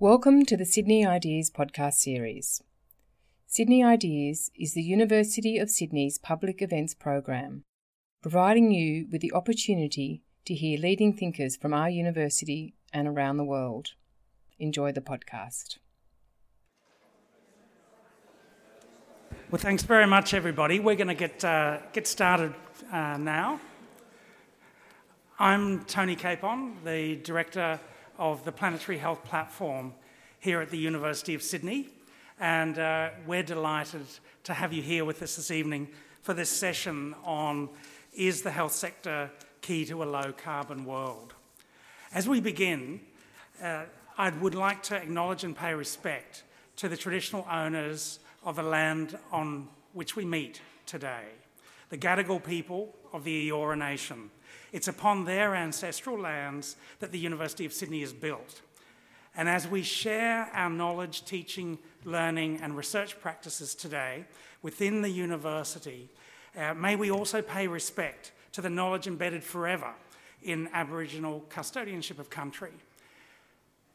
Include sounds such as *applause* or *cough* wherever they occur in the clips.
Welcome to the Sydney Ideas podcast series. Sydney Ideas is the University of Sydney's public events program, providing you with the opportunity to hear leading thinkers from our university and around the world. Enjoy the podcast. Well, thanks very much, everybody. We're going to get, uh, get started uh, now. I'm Tony Capon, the Director of the Planetary Health Platform here at the University of Sydney. And uh, we're delighted to have you here with us this evening for this session on Is the Health Sector Key to a Low Carbon World? As we begin, uh, I would like to acknowledge and pay respect to the traditional owners of the land on which we meet today, the Gadigal people of the Eora Nation it's upon their ancestral lands that the University of Sydney is built. And as we share our knowledge, teaching, learning, and research practices today within the university, uh, may we also pay respect to the knowledge embedded forever in Aboriginal custodianship of country.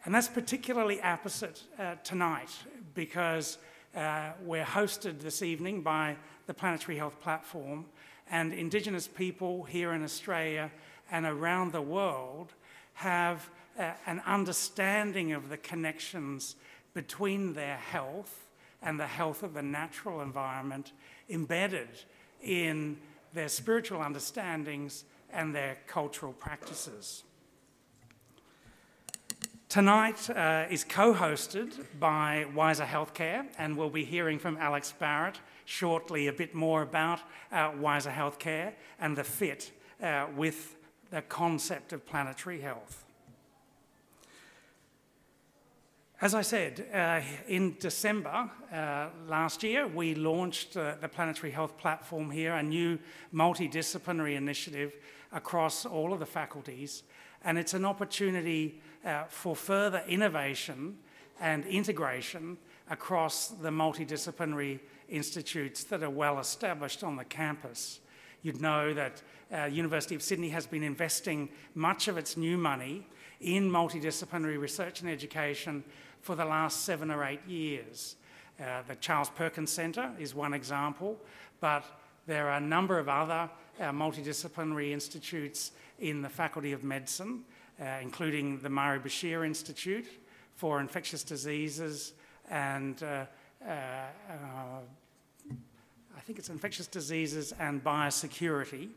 And that's particularly apposite uh, tonight because uh, we're hosted this evening by the Planetary Health Platform, and Indigenous people here in Australia and around the world have uh, an understanding of the connections between their health and the health of the natural environment embedded in their spiritual understandings and their cultural practices. Tonight uh, is co hosted by Wiser Healthcare, and we'll be hearing from Alex Barratt shortly a bit more about uh, Wiser Healthcare and the fit uh, with the concept of planetary health. As I said, uh, in December uh, last year, we launched uh, the Planetary Health Platform here, a new multidisciplinary initiative across all of the faculties. And it's an opportunity uh, for further innovation and integration across the multidisciplinary institutes that are well established on the campus. You'd know that uh, University of Sydney has been investing much of its new money in multidisciplinary research and education for the last seven or eight years. Uh, the Charles Perkins Centre is one example, but there are a number of other uh, multidisciplinary institutes in the Faculty of Medicine, uh, including the Marie Bashir Institute for Infectious Diseases and uh, uh, I think it's infectious diseases and biosecurity.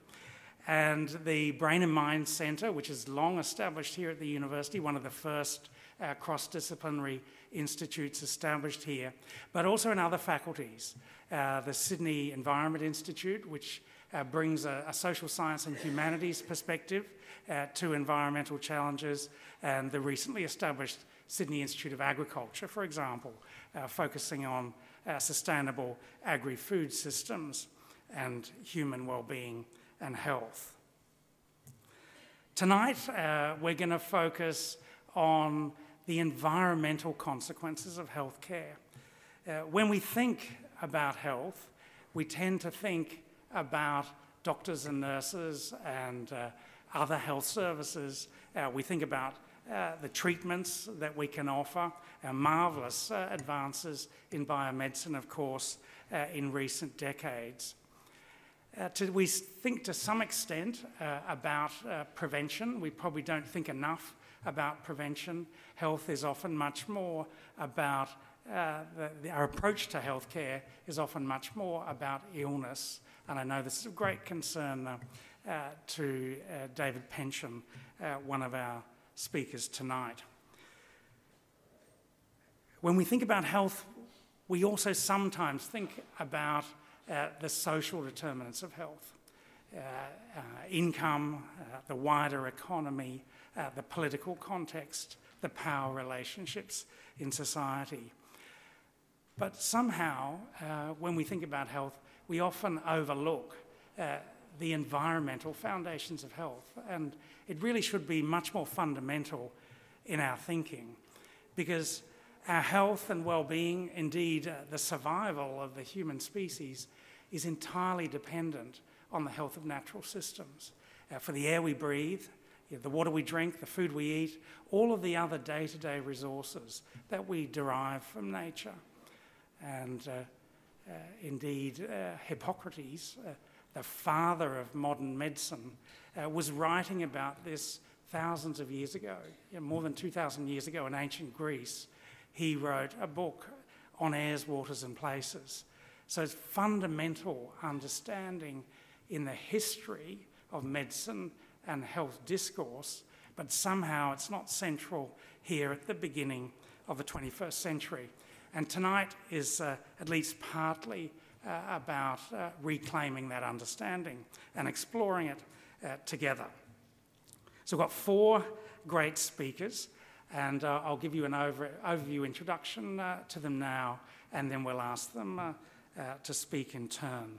And the Brain and Mind Centre, which is long established here at the university, one of the first uh, cross disciplinary institutes established here, but also in other faculties. Uh, the Sydney Environment Institute, which uh, brings a, a, social science and humanities perspective uh, to environmental challenges, and the recently established Sydney Institute of Agriculture, for example, uh, focusing on uh, sustainable agri food systems and human well-being and health. Tonight, uh, we're going to focus on the environmental consequences of healthcare. Uh, when we think about health, we tend to think about doctors and nurses and uh, other health services. Uh, we think about uh, the treatments that we can offer, our marvellous uh, advances in biomedicine, of course, uh, in recent decades. Uh, to, we think to some extent uh, about prevention. We probably don't think enough about prevention. Health is often much more about, the, the, our approach to healthcare is often much more about illness. And I know this is of great concern to David Pencheon, one of our speakers tonight. When we think about health, we also sometimes think about uh, the social determinants of health uh, uh, income, uh, the wider economy, uh, the political context, the power relationships in society. But somehow, uh, when we think about health, we often overlook the environmental foundations of health. And it really should be much more fundamental in our thinking because our health and well being, indeed, uh, the survival of the human species, is entirely dependent on the health of natural systems. Uh, for the air we breathe, you know, the water we drink, the food we eat, all of the other day to day resources that we derive from nature. And uh, uh, indeed, uh, Hippocrates, uh, the father of modern medicine, uh, was writing about this thousands of years ago, you know, more than 2,000 years ago in ancient Greece. He wrote a book on airs, waters, and places. So it's fundamental understanding in the history of medicine and health discourse, but somehow it's not central here at the beginning of the 21st century. And tonight is uh, at least partly about uh, reclaiming that understanding and exploring it uh, together. So we've got four great speakers, and uh, I'll give you an over, overview introduction uh, to them now, and then we'll ask them to speak in turn.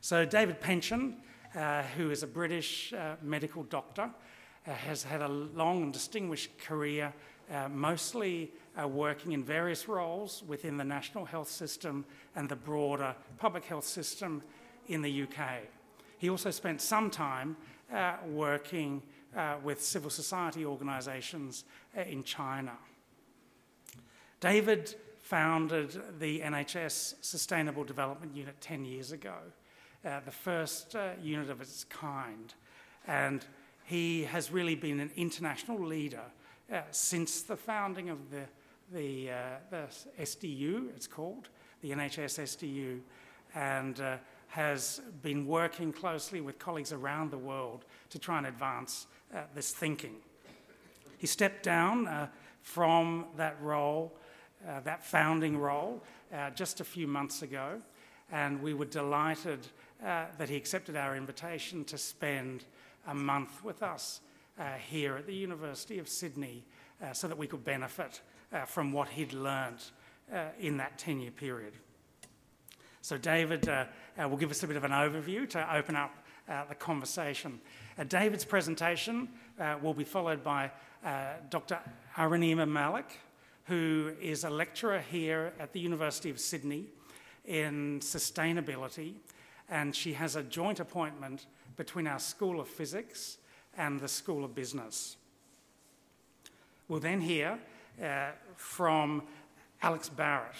So David Pencheon uh, who is a British uh, medical doctor, uh, has had a long and distinguished career, uh, mostly uh, working in various roles within the national health system and the broader public health system in the UK. He also spent some time working with civil society organisations in China. David founded the NHS Sustainable Development Unit 10 years ago uh, the first uh, unit of its kind. And he has really been an international leader uh, since the founding of the, the, uh, the, SDU, it's called, the NHS SDU, and uh, has been working closely with colleagues around the world to try and advance this thinking. He stepped down from that role, that founding role, just a few months ago, and we were delighted uh, that he accepted our invitation to spend a month with us Uh, here at the University of Sydney uh, so that we could benefit uh, from what he'd learned uh, in that 10 year period. So, David uh, uh, will give us a bit of an overview to open up the conversation. David's presentation will be followed by Dr. Arunima Malik, who is a lecturer here at the University of Sydney in sustainability and she has a joint appointment between our School of Physics and the School of Business. We'll then hear uh, from Alex Barratt,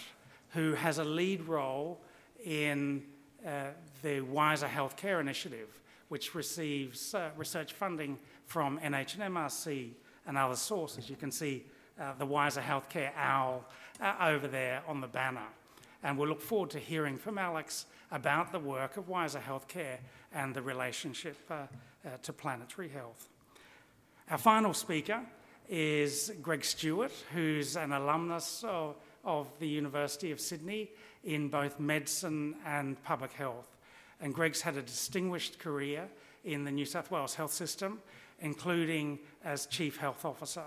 who has a lead role in uh, the Wiser Healthcare Initiative, which receives uh, research funding from NHMRC and MRC and other sources. You can see uh, the Wiser Healthcare OWL uh, over there on the banner. And we'll look forward to hearing from Alex about the work of Wiser Healthcare and the relationship uh, to planetary health. Our final speaker is Greg Stewart, who's an alumnus of, of the University of Sydney in both medicine and public health. And Greg's had a distinguished career in the New South Wales health system, including as Chief Health Officer.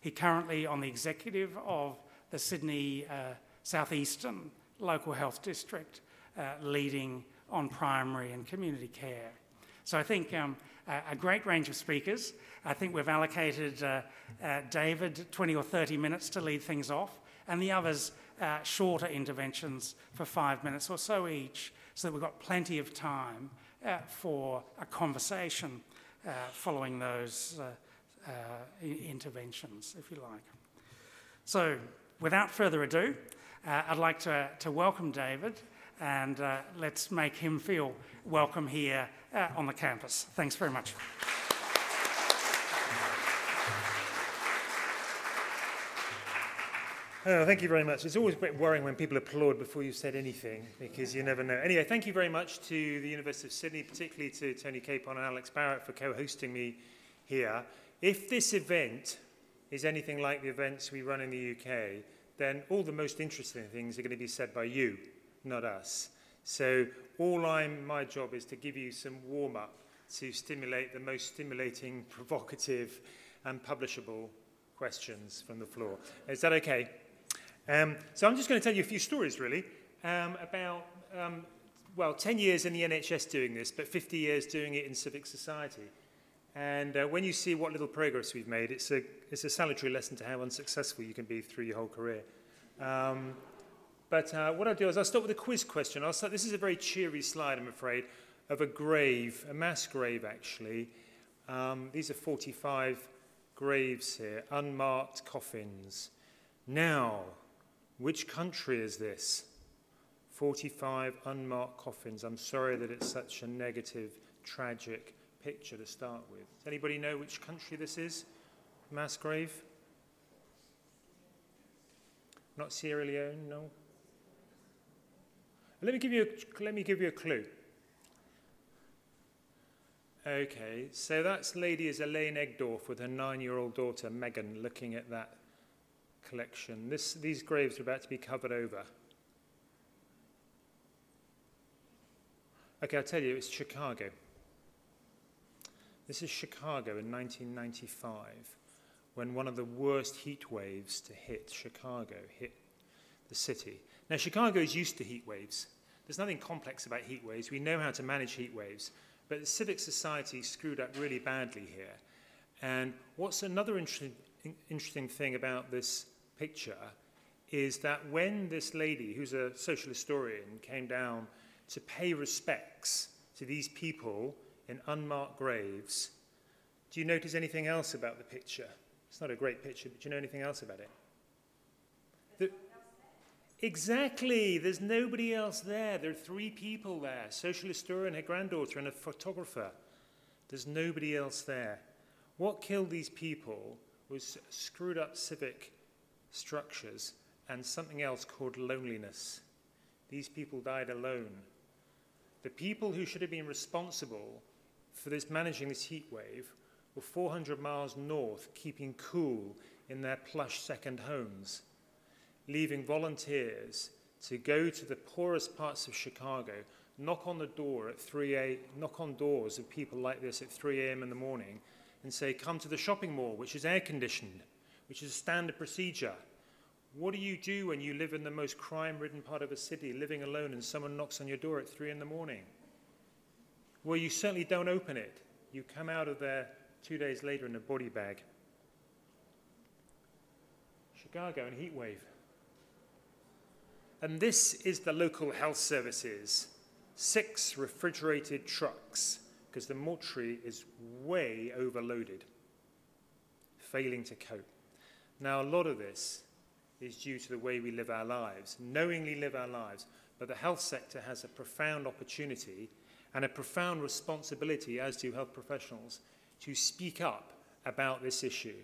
He currently on the executive of the Sydney uh, Southeastern Local Health District, uh, leading on primary and community care. So I think um, a, great range of speakers. I think we've allocated uh, uh, David 20 or 30 minutes to lead things off, and the others uh, shorter interventions for five minutes or so each, so that we've got plenty of time uh, for a conversation uh, following those interventions, if you like. So, without further ado, I'd like to, to welcome David and uh, let's make him feel welcome here uh, on the campus. Thanks very much. Oh, thank you very much. It's always a bit worrying when people applaud before you've said anything because you never know. Anyway, thank you very much to the University of Sydney, particularly to Tony Capon and Alex Barratt for co hosting me here. If this event is anything like the events we run in the UK, then all the most interesting things are going to be said by you not us. So all I'm, my job is to give you some warm up to stimulate the most stimulating, *laughs* provocative, and publishable questions from the floor. Is that okay? Um, so I'm just going to tell you a few stories, really, um, about, um, well, 10 years in the NHS doing this, but 50 years doing it in civic society. And uh, when you see what little progress we've made, it's a, it's a salutary lesson to how unsuccessful you can be through your whole career. Um, but uh, what I'll do is I'll start with a quiz question. I'll start, this is a very cheery slide, I'm afraid, of a grave, a mass grave actually, Um, these are 45 graves here, unmarked coffins. Now, which country is this? 45 unmarked coffins. I'm sorry that it's such a negative, tragic picture to start with. Does anybody know which country this is? Mass grave? Not Sierra Leone, no. Let me give you a, let me give you a clue. Okay, so that's lady is Elaine Egdorf with her nine-year-old daughter Megan looking at that collection. This, these graves are about to be covered over. Okay, I'll tell you, it's Chicago. This is Chicago in 1995, when one of the worst heat waves to hit Chicago hit the city. Now, Chicago is used to heat waves. There's nothing complex about heat waves. We know how to manage heat waves. But the civic society screwed up really badly here. And what's another interesting, interesting thing about this picture is that when this lady, who's a social historian, came down to pay respects to these people in unmarked graves, do you notice anything else about the picture? It's not a great picture, but do you know anything else about it? The, exactly, there's nobody else there. There are three people there social historian, her granddaughter, and a photographer. There's nobody else there. What killed these people was screwed up civic structures and something else called loneliness. These people died alone. The people who should have been responsible for this managing this heat wave were 400 miles north, keeping cool in their plush second homes, leaving volunteers to go to the poorest parts of Chicago, knock on the door at 3 a, knock on doors of people like this at 3 a.m. in the morning, and say, "Come to the shopping mall, which is air conditioned, which is a standard procedure." What do you do when you live in the most crime ridden part of a city, living alone, and someone knocks on your door at 3 in the morning? Well, you certainly don't open it. You come out of there two days later in a body bag. Chicago and heat wave. And this is the local health services. Six refrigerated trucks, because the mortuary is way overloaded, failing to cope. Now, a lot of this is due to the way we live our lives, knowingly live our lives. But the health sector has a profound opportunity and a profound responsibility, as do health professionals, to speak up about this issue.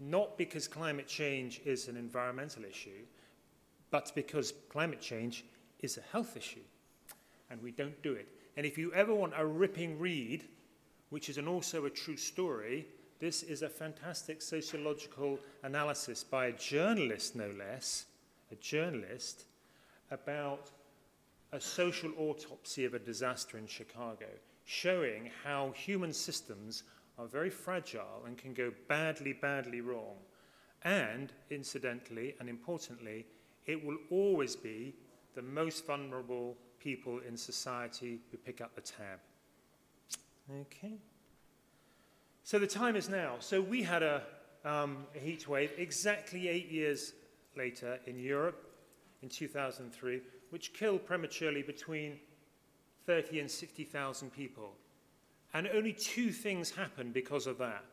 Not because climate change is an environmental issue, but because climate change is a health issue. And we don't do it. And if you ever want a ripping read, which is an also a true story, this is a fantastic sociological analysis by a journalist, no less, a journalist, about a social autopsy of a disaster in Chicago, showing how human systems are very fragile and can go badly, badly wrong. And, incidentally and importantly, it will always be the most vulnerable people in society who pick up the tab. Okay. So the time is now. So we had a, um, a heat wave exactly eight years later in Europe in 2003, which killed prematurely between 30 and 60,000 people. And only two things happened because of that.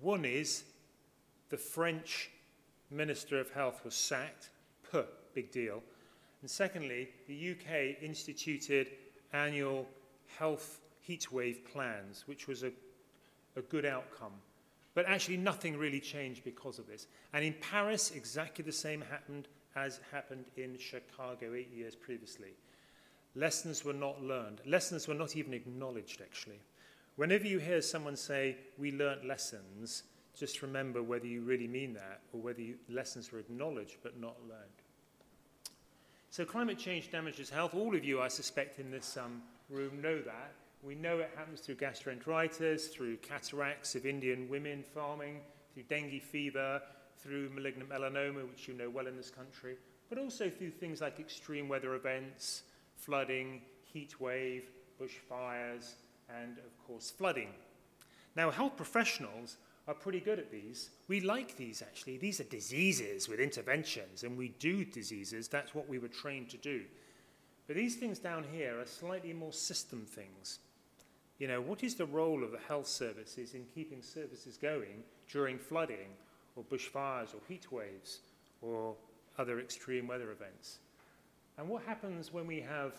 One is the French Minister of Health was sacked. Puh, big deal. And secondly, the UK instituted annual health heatwave plans, which was a a good outcome. But actually, nothing really changed because of this. And in Paris, exactly the same happened as happened in Chicago eight years previously. Lessons were not learned. Lessons were not even acknowledged, actually. Whenever you hear someone say, We learnt lessons, just remember whether you really mean that or whether you, lessons were acknowledged but not learned. So, climate change damages health. All of you, I suspect, in this um, room know that. We know it happens through gastroenteritis, through cataracts of Indian women farming, through dengue fever, through malignant melanoma, which you know well in this country, but also through things like extreme weather events, flooding, heat wave, bushfires, and of course flooding. Now, health professionals are pretty good at these. We like these actually. These are diseases with interventions, and we do diseases. That's what we were trained to do. But these things down here are slightly more system things. You know, what is the role of the health services in keeping services going during flooding or bushfires or heat waves or other extreme weather events? And what happens when we have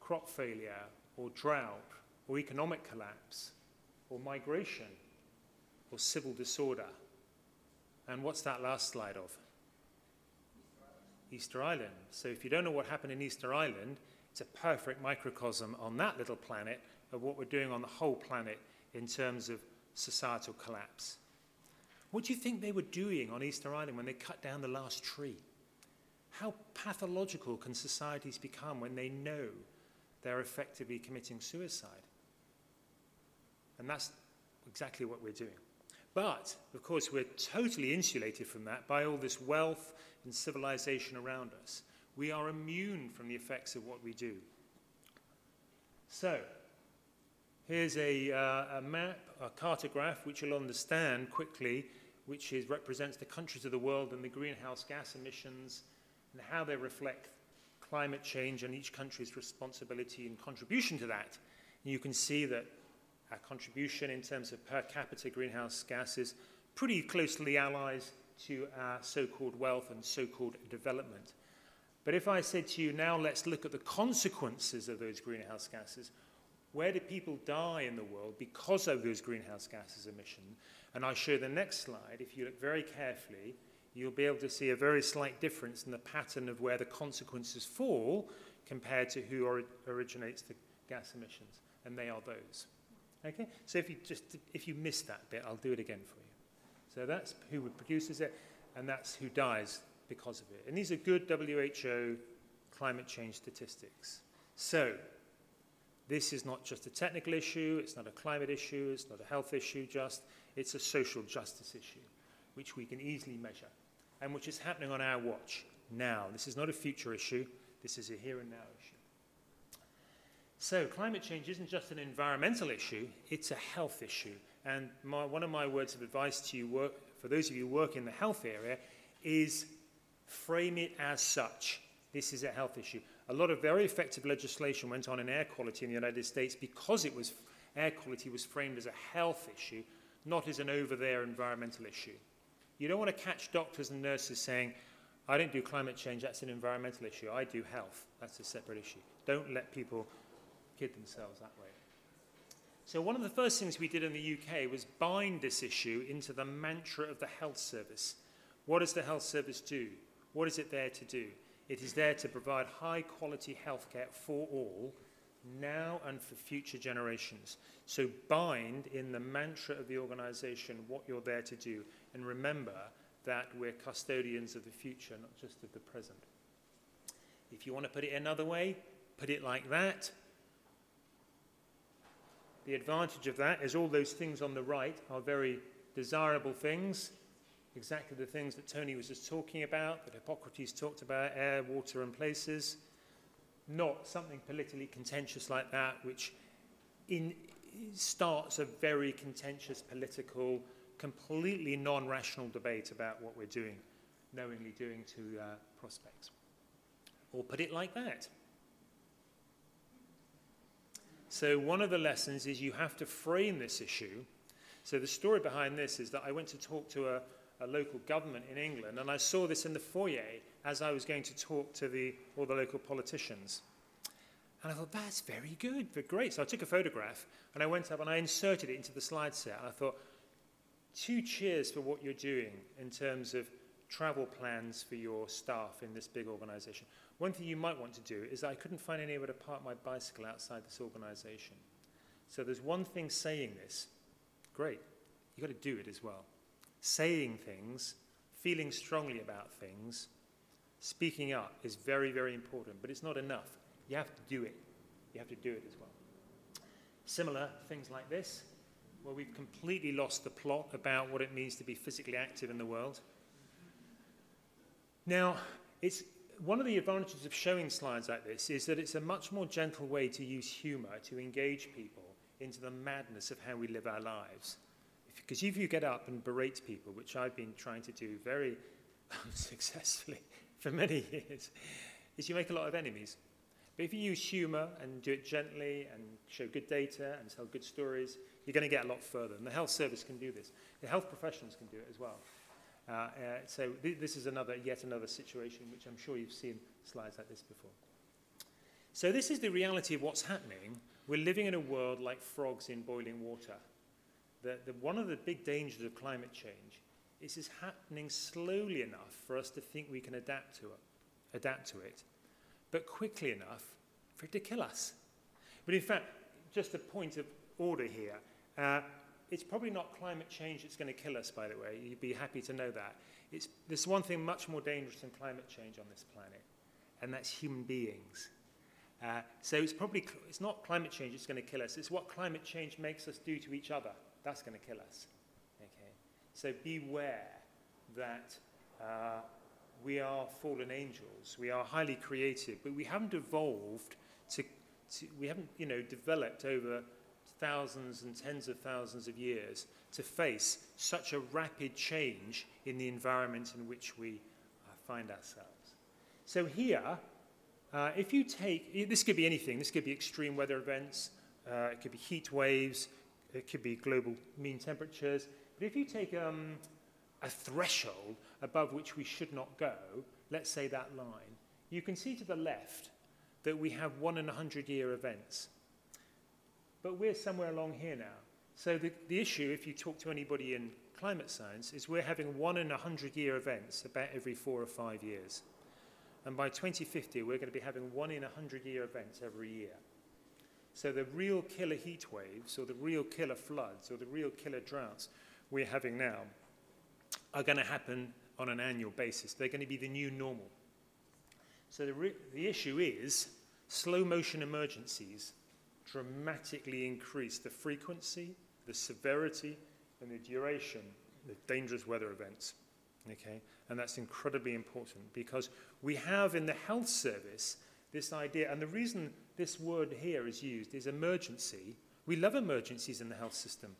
crop failure or drought or economic collapse or migration or civil disorder? And what's that last slide of? Easter Island. So if you don't know what happened in Easter Island, it's a perfect microcosm on that little planet of what we're doing on the whole planet in terms of societal collapse. What do you think they were doing on Easter Island when they cut down the last tree? How pathological can societies become when they know they're effectively committing suicide? And that's exactly what we're doing. But, of course, we're totally insulated from that by all this wealth and civilization around us. We are immune from the effects of what we do. So, here's a, uh, a map, a cartograph, which you'll understand quickly, which is, represents the countries of the world and the greenhouse gas emissions and how they reflect climate change and each country's responsibility and contribution to that. And you can see that our contribution in terms of per capita greenhouse gases pretty closely allies to our so-called wealth and so-called development. But if I said to you, now let's look at the consequences of those greenhouse gases, where do people die in the world because of those greenhouse gases emission? And I show the next slide, if you look very carefully, you'll be able to see a very slight difference in the pattern of where the consequences fall compared to who or originates the gas emissions, and they are those. Okay? So if you just if you miss that bit, I'll do it again for you. So that's who produces it, and that's who dies because of it. And these are good WHO climate change statistics. So, this is not just a technical issue, it's not a climate issue, it's not a health issue just, it's a social justice issue, which we can easily measure, and which is happening on our watch now. This is not a future issue, this is a here and now issue. So, climate change isn't just an environmental issue, it's a health issue. And my, one of my words of advice to you, work, for those of you who work in the health area, is frame it as such. This is a health issue. A lot of very effective legislation went on in air quality in the United States because it was air quality was framed as a health issue, not as an over there environmental issue. You don't want to catch doctors and nurses saying, I don't do climate change, that's an environmental issue. I do health, that's a separate issue. Don't let people kid themselves that way. So, one of the first things we did in the UK was bind this issue into the mantra of the health service. What does the health service do? What is it there to do? It is there to provide high quality healthcare for all, now and for future generations. So, bind in the mantra of the organization what you're there to do. And remember that we're custodians of the future, not just of the present. If you want to put it another way, put it like that the advantage of that is all those things on the right are very desirable things, exactly the things that Tony was just talking about, that Hippocrates talked about air, water, and places. Not something politically contentious like that, which in, starts a very contentious political, completely non rational debate about what we're doing, knowingly doing to uh, prospects. Or put it like that so, one of the lessons is you have to frame this issue. So, the story behind this is that I went to talk to a, a local government in England, and I saw this in the foyer as I was going to talk to the, all the local politicians. And I thought, that's very good, very great. So I took a photograph and I went up and I inserted it into the slide set. And I thought, two cheers for what you're doing in terms of travel plans for your staff in this big organization. One thing you might want to do is I couldn't find anywhere to park my bicycle outside this organization. So there's one thing saying this. Great. You've got to do it as well. Saying things, feeling strongly about things, speaking up is very, very important, but it's not enough. You have to do it. You have to do it as well. Similar things like this, where we've completely lost the plot about what it means to be physically active in the world. Now, it's one of the advantages of showing slides like this is that it's a much more gentle way to use humor to engage people into the madness of how we live our lives. Because if, if you get up and berate people, which I've been trying to do very *laughs* successfully for many years, is you make a lot of enemies. But if you use humor and do it gently and show good data and tell good stories, you're going to get a lot further. And the health service can do this. The health professionals can do it as well. Uh, uh, so th this is another, yet another situation which I'm sure you've seen slides like this before. So this is the reality of what's happening. We're living in a world like frogs in boiling water. The, the, one of the big dangers of climate change is happening slowly enough for us to think we can adapt to it, adapt to it, but quickly enough for it to kill us. But in fact, just a point of order here, uh, it's probably not climate change that's going to kill us, by the way. You'd be happy to know that. It's, there's one thing much more dangerous than climate change on this planet, and that's human beings. Uh, so it's probably it's not climate change that's going to kill us. It's what climate change makes us do to each other. That's going to kill us. So beware that uh, we are fallen angels. We are highly creative, but we haven't evolved to, to we haven't you know developed over thousands and tens of thousands of years to face such a rapid change in the environment in which we uh, find ourselves. So here, uh, if you take, this could be anything, this could be extreme weather events, uh, it could be heat waves, it could be global mean temperatures, but if you take um, a threshold above which we should not go, let's say that line, you can see to the left that we have one in a hundred year events. But we're somewhere along here now. So the, the issue, if you talk to anybody in climate science, is we're having one in a hundred year events about every four or five years. And by 2050, we're going to be having one in a hundred year events every year. So the real killer heat waves, or the real killer floods, or the real killer droughts we're having now are going to happen on an annual basis. They're going to be the new normal. So the, the issue is slow motion emergencies dramatically increase the frequency, the severity, and the duration of dangerous weather events. Okay? And that's incredibly important because we have in the health service this idea, and the reason this word here is used is emergency. We love emergencies in the health system.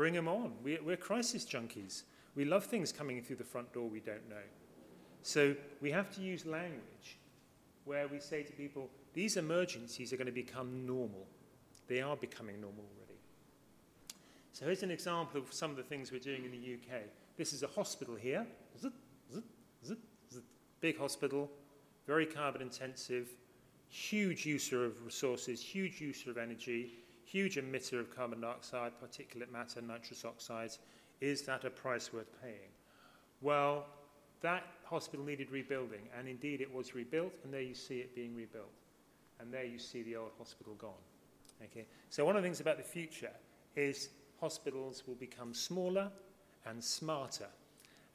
Bring them on. We, we're crisis junkies. We love things coming through the front door we don't know. So we have to use language where we say to people, these emergencies are going to become normal. They are becoming normal already. So here's an example of some of the things we're doing in the UK. This is a hospital here. Zit, zit, Big hospital, very carbon intensive, huge user of resources, huge user of energy, huge emitter of carbon dioxide, particulate matter, nitrous oxides. Is that a price worth paying? Well, that hospital needed rebuilding, and indeed it was rebuilt, and there you see it being rebuilt. And there you see the old hospital gone. Okay? So one of the things about the future is hospitals will become smaller and smarter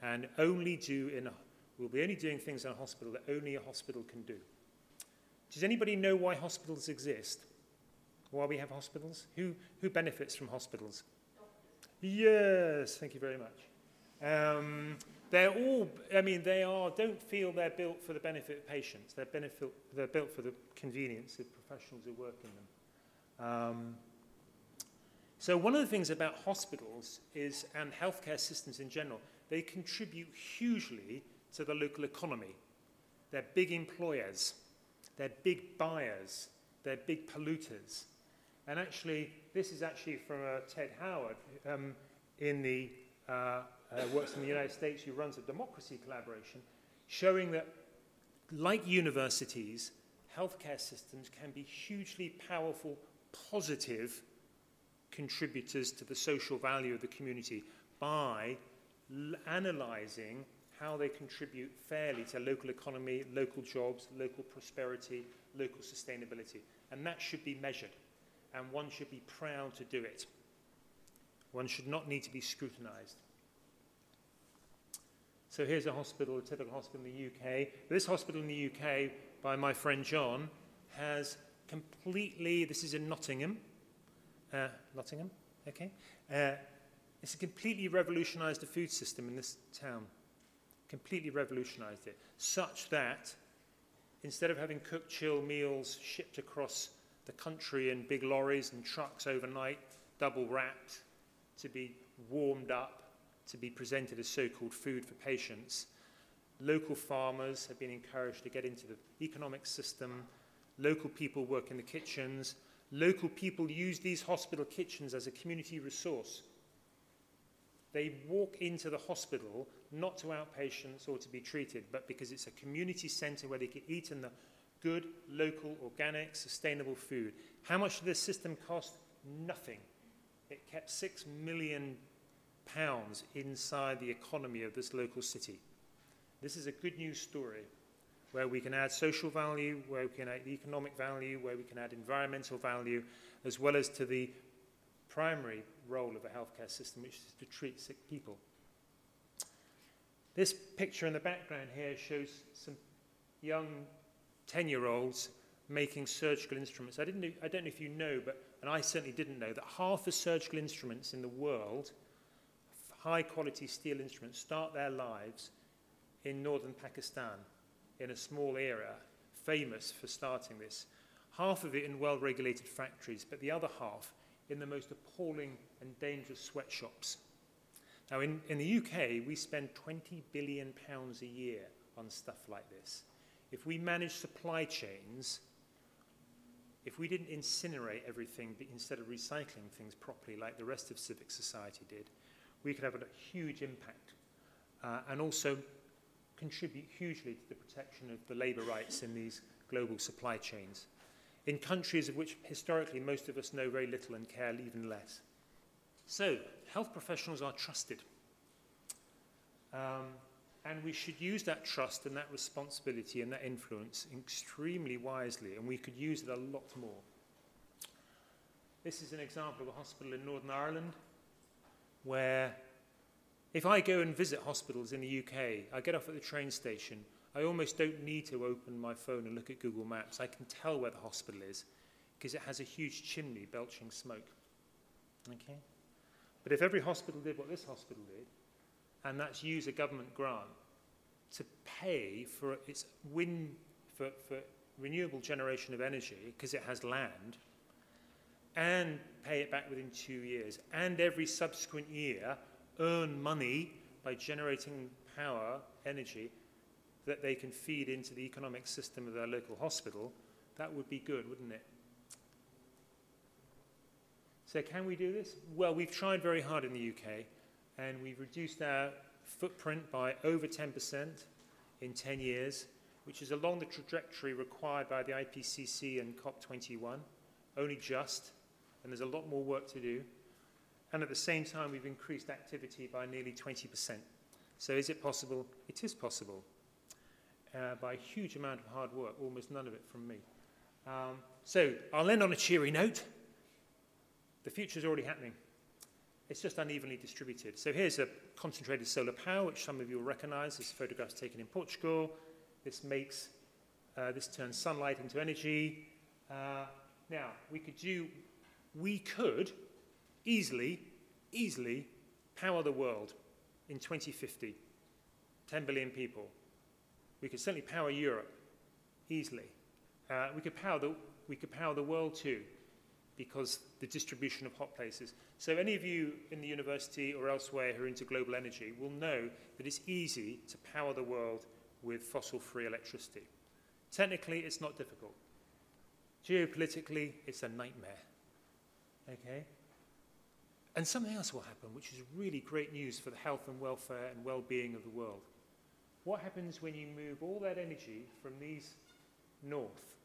and only do in a, we'll be only doing things in a hospital that only a hospital can do. Does anybody know why hospitals exist? Why we have hospitals? Who, who benefits from hospitals? Yes, thank you very much. Um, they're all, I mean, they are, don't feel they're built for the benefit of patients. They're, benefit, they're built for the convenience of professionals who work in them. Um, so one of the things about hospitals is, and healthcare systems in general, they contribute hugely to the local economy. They're big employers, they're big buyers, they're big polluters. And actually, this is actually from uh, Ted Howard um, in the, uh, uh, works in the United States, who runs a democracy collaboration, showing that like universities, healthcare systems can be hugely powerful positive contributors to the social value of the community by analysing how they contribute fairly to local economy, local jobs, local prosperity, local sustainability. And that should be measured. And one should be proud to do it. One should not need to be scrutinised. So here's a hospital, a typical hospital in the UK. This hospital in the UK, by my friend John, has completely, this is in Nottingham, uh, Nottingham, okay? Uh, it's completely revolutionized the food system in this town. Completely revolutionized it, such that instead of having cooked chill meals shipped across the country in big lorries and trucks overnight, double wrapped, to be warmed up, to be presented as so called food for patients, local farmers have been encouraged to get into the economic system Local people work in the kitchens. Local people use these hospital kitchens as a community resource. They walk into the hospital not to outpatients or to be treated, but because it's a community centre where they can eat in the good, local, organic, sustainable food. How much did this system cost? Nothing. It kept six million pounds inside the economy of this local city. This is a good news story where we can add social value, where we can add economic value, where we can add environmental value, as well as to the primary role of a healthcare system, which is to treat sick people. This picture in the background here shows some young 10 year olds making surgical instruments. I, didn't know, I don't know if you know, but, and I certainly didn't know, that half the surgical instruments in the world, high quality steel instruments, start their lives in northern Pakistan in a small area, famous for starting this. Half of it in well regulated factories, but the other half in the most appalling and dangerous sweatshops. Now, in, in the UK, we spend 20 billion pounds a year on stuff like this. If we manage supply chains, if we didn't incinerate everything but instead of recycling things properly like the rest of civic society did, we could have a huge impact. Uh, and also contribute hugely to the protection of the labour rights in these global supply chains, in countries of which historically most of us know very little and care even less. So, health professionals are trusted. Um, and we should use that trust and that responsibility and that influence extremely wisely, and we could use it a lot more. This is an example of a hospital in Northern Ireland where if I go and visit hospitals in the UK, I get off at the train station, I almost don't need to open my phone and look at Google Maps. I can tell where the hospital is because it has a huge chimney belching smoke. Okay? But if every hospital did what this hospital did, and that's use a government grant to pay for its wind, for, for renewable generation of energy, because it has land, and pay it back within two years, and every subsequent year earn money by generating power, energy, that they can feed into the economic system of their local hospital, that would be good, wouldn't it? So, can we do this? Well, we've tried very hard in the UK, and we've reduced our footprint by over 10% in 10 years, which is along the trajectory required by the IPCC and COP21, only just, and there's a lot more work to do. And at the same time, we've increased activity by nearly 20%. So is it possible? It is possible. Uh, by a huge amount of hard work, almost none of it from me. Um, so I'll end on a cheery note. The future is already happening. It's just unevenly distributed. So here's a concentrated solar power, which some of you will recognize. This photograph is taken in Portugal. This makes, uh, this turns sunlight into energy. Uh, now, we could do, we could easily, easily power the world in 2050. 10 billion people. We could certainly power Europe easily. Uh, we, could power the, we could power the world too because the distribution of hot places. So any of you in the university or elsewhere who are into global energy will know that it's easy to power the world with fossil-free electricity. Technically, it's not difficult. Geopolitically, it's a nightmare. Okay? And something else will happen, which is really great news for the health and welfare and well being of the world. What happens when you move all that energy from these north,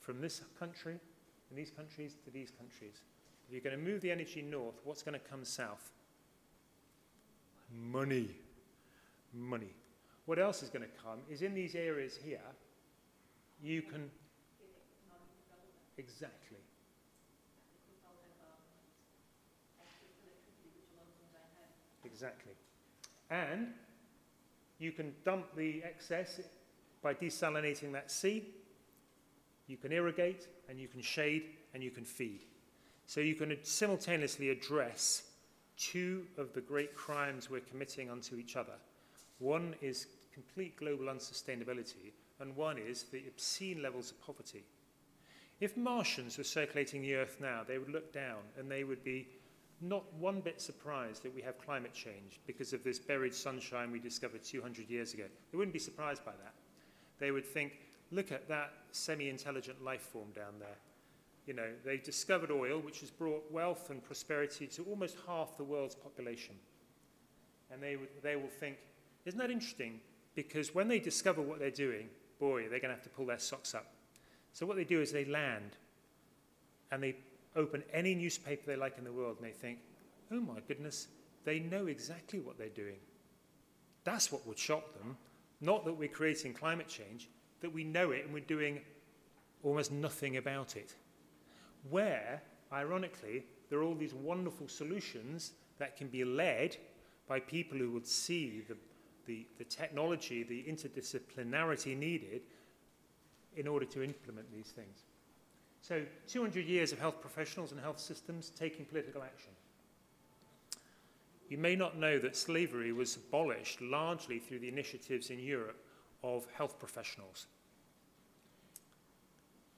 from this country and these countries to these countries? If you're going to move the energy north, what's going to come south? Money. Money. What else is going to come is in these areas here, you can. Exactly. Exactly. And you can dump the excess by desalinating that sea. You can irrigate and you can shade and you can feed. So you can simultaneously address two of the great crimes we're committing unto each other. One is complete global unsustainability, and one is the obscene levels of poverty. If Martians were circulating the Earth now, they would look down and they would be not one bit surprised that we have climate change because of this buried sunshine we discovered 200 years ago. They wouldn't be surprised by that. They would think, look at that semi-intelligent life form down there. You know, they discovered oil, which has brought wealth and prosperity to almost half the world's population. And they, would, they will think, isn't that interesting? Because when they discover what they're doing, boy, they're going to have to pull their socks up. So what they do is they land and they open any newspaper they like in the world and they think, oh my goodness, they know exactly what they're doing. That's what would shock them. Not that we're creating climate change, that we know it and we're doing almost nothing about it. Where, ironically, there are all these wonderful solutions that can be led by people who would see the, the, the technology, the interdisciplinarity needed in order to implement these things. So 200 years of health professionals and health systems taking political action. You may not know that slavery was abolished largely through the initiatives in Europe of health professionals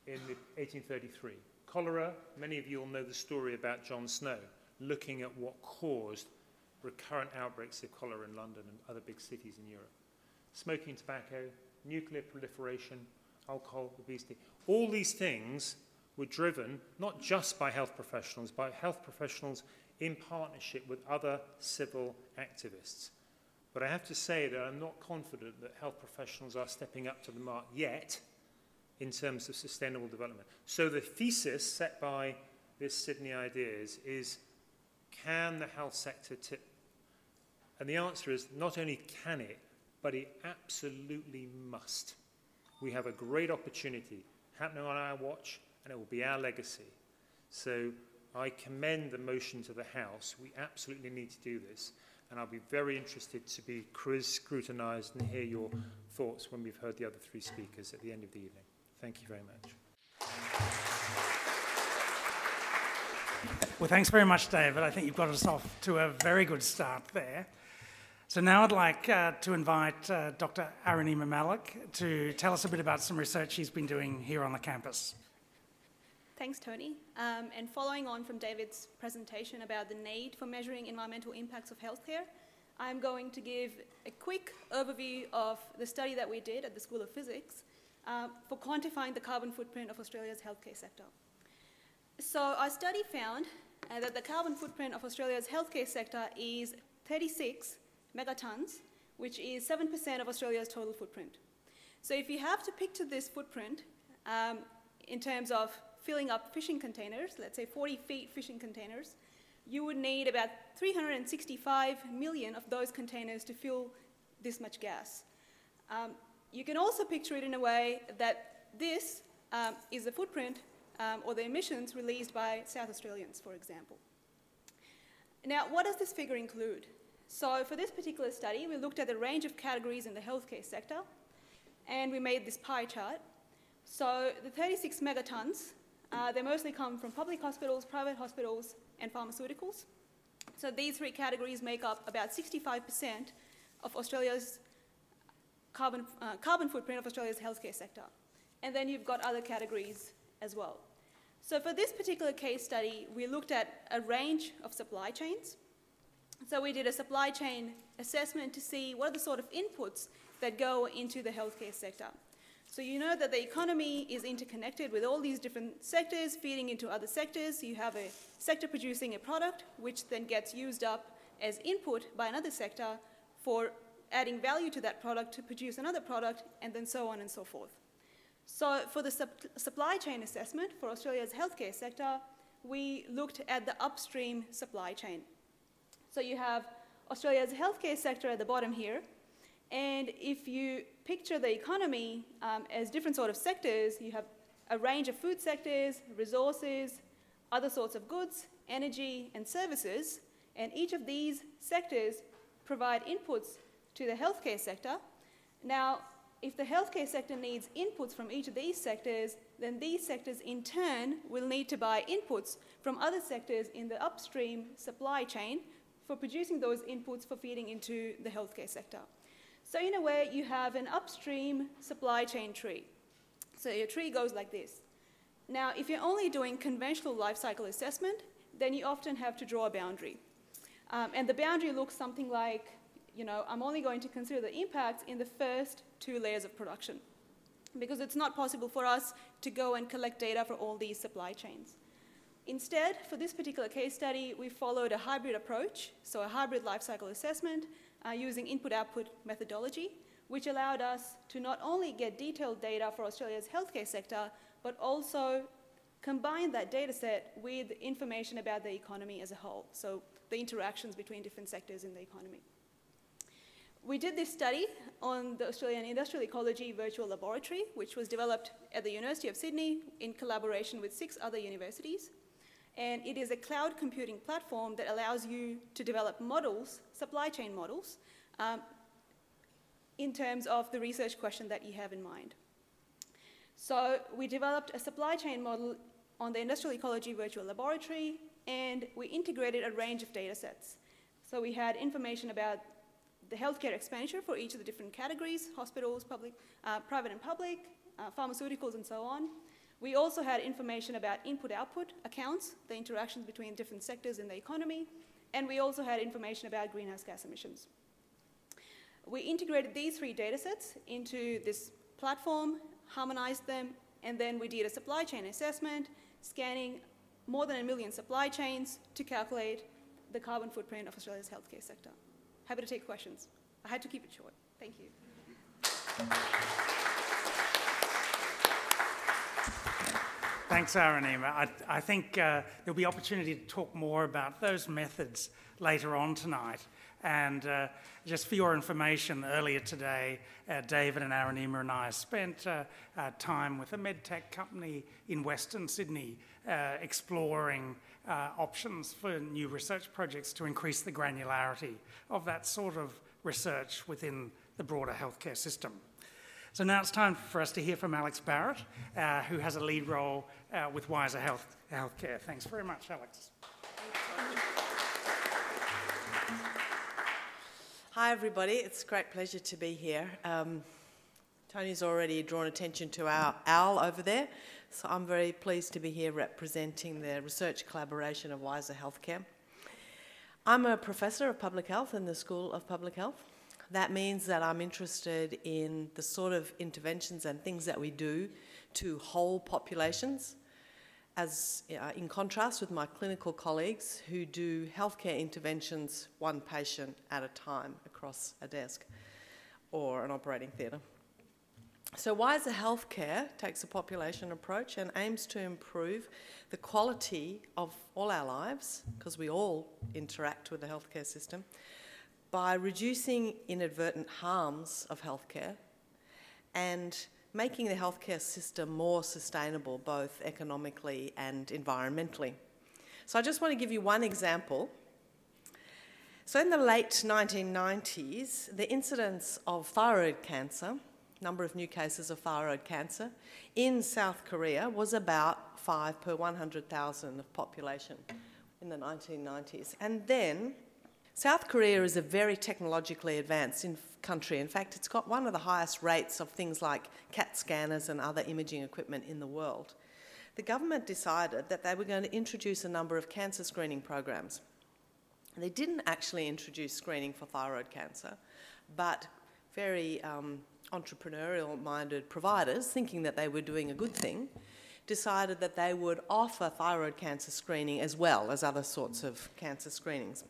in 1833. Cholera, many of you will know the story about John Snow, looking at what caused recurrent outbreaks of cholera in London and other big cities in Europe. Smoking tobacco, nuclear proliferation, alcohol, obesity. All these things were driven not just by health professionals, by health professionals in partnership with other civil activists. But I have to say that I'm not confident that health professionals are stepping up to the mark yet in terms of sustainable development. So the thesis set by this Sydney Ideas is can the health sector tip? And the answer is not only can it, but it absolutely must. We have a great opportunity happening on our watch, and it will be our legacy. So I commend the motion to the House. We absolutely need to do this. And I'll be very interested to be scrutinized and hear your thoughts when we've heard the other three speakers at the end of the evening. Thank you very much. Well, thanks very much, David. I think you've got us off to a very good start there. So now I'd like uh, to invite uh, Dr. Arunima Malik to tell us a bit about some research he's been doing here on the campus. Thanks, Tony. Um, and following on from David's presentation about the need for measuring environmental impacts of healthcare, I'm going to give a quick overview of the study that we did at the School of Physics uh, for quantifying the carbon footprint of Australia's healthcare sector. So our study found uh, that the carbon footprint of Australia's healthcare sector is 36 megatons, which is 7% of Australia's total footprint. So if you have to picture this footprint um, in terms of filling up fishing containers, let's say 40 feet fishing containers, you would need about 365 million of those containers to fill this much gas. Um, you can also picture it in a way that this um, is the footprint um, or the emissions released by South Australians, for example. Now, what does this figure include? So, for this particular study, we looked at a range of categories in the healthcare sector and we made this pie chart. So, the 36 megatons, uh, they mostly come from public hospitals, private hospitals, and pharmaceuticals. So, these three categories make up about 65% of Australia's carbon, uh, carbon footprint of Australia's healthcare sector. And then you've got other categories as well. So for this particular case study, we looked at a range of supply chains. So we did a supply chain assessment to see what are the sort of inputs that go into the healthcare sector. So you know that the economy is interconnected with all these different sectors feeding into other sectors. You have a sector producing a product, which then gets used up as input by another sector for adding value to that product to produce another product, and then so on and so forth. So for the sup supply chain assessment for Australia's healthcare sector, we looked at the upstream supply chain. So you have Australia's healthcare sector at the bottom here, and if you picture the economy um, as different sort of sectors, you have a range of food sectors, resources, other sorts of goods, energy, and services, and each of these sectors provide inputs to the healthcare sector. Now, if the healthcare sector needs inputs from each of these sectors, then these sectors in turn will need to buy inputs from other sectors in the upstream supply chain for producing those inputs for feeding into the healthcare sector. So, in a way, you have an upstream supply chain tree. So, your tree goes like this. Now, if you're only doing conventional life cycle assessment, then you often have to draw a boundary. Um, and the boundary looks something like you know, I'm only going to consider the impacts in the first two layers of production. because it's not possible for us to go and collect data for all these supply chains. Instead, for this particular case study, we followed a hybrid approach, so a hybrid life cycle assessment uh, using input-output methodology, which allowed us to not only get detailed data for Australia's healthcare sector, but also combine that data set with information about the economy as a whole, so the interactions between different sectors in the economy. We did this study on the Australian Industrial Ecology Virtual Laboratory, which was developed at the University of Sydney in collaboration with six other universities. And it is a cloud computing platform that allows you to develop models, supply chain models, um, in terms of the research question that you have in mind. So we developed a supply chain model on the Industrial Ecology Virtual Laboratory, and we integrated a range of data sets. So we had information about the healthcare expenditure for each of the different categories, hospitals, public, uh, private and public, uh, pharmaceuticals, and so on. We also had information about input-output accounts, the interactions between different sectors in the economy, and we also had information about greenhouse gas emissions. We integrated these three data sets into this platform, harmonized them, and then we did a supply chain assessment, scanning more than a million supply chains to calculate the carbon footprint of Australia's healthcare sector. Happy to take questions. I had to keep it short. Thank you. Thanks, Arunima. I, I think uh, there'll be opportunity to talk more about those methods later on tonight. And uh, just for your information, earlier today, uh, David and Aaron Arunima and I spent uh, time with a medtech company in Western Sydney uh, exploring uh, options for new research projects to increase the granularity of that sort of research within the broader healthcare system. So now it's time for us to hear from Alex Barratt, uh, who has a lead role uh, with Wiser Health Healthcare. Thanks very much, Alex. Hi, everybody. It's a great pleasure to be here. Um, Tony's already drawn attention to our owl over there, so I'm very pleased to be here representing the research collaboration of Wiser Healthcare. I'm a professor of public health in the School of Public Health. That means that I'm interested in the sort of interventions and things that we do to whole populations, as uh, in contrast with my clinical colleagues who do healthcare interventions one patient at a time across a desk or an operating theatre. So, Wiser Healthcare takes a population approach and aims to improve the quality of all our lives, because we all interact with the healthcare system, by reducing inadvertent harms of healthcare and making the healthcare system more sustainable, both economically and environmentally. So, I just want to give you one example. So, in the late 1990s, the incidence of thyroid cancer number of new cases of thyroid cancer in South Korea was about 5 per 100,000 of population in the 1990s. And then South Korea is a very technologically advanced in country. In fact, it's got one of the highest rates of things like CAT scanners and other imaging equipment in the world. The government decided that they were going to introduce a number of cancer screening programs. They didn't actually introduce screening for thyroid cancer, but very um, entrepreneurial minded providers, thinking that they were doing a good thing, decided that they would offer thyroid cancer screening as well as other sorts of cancer screenings.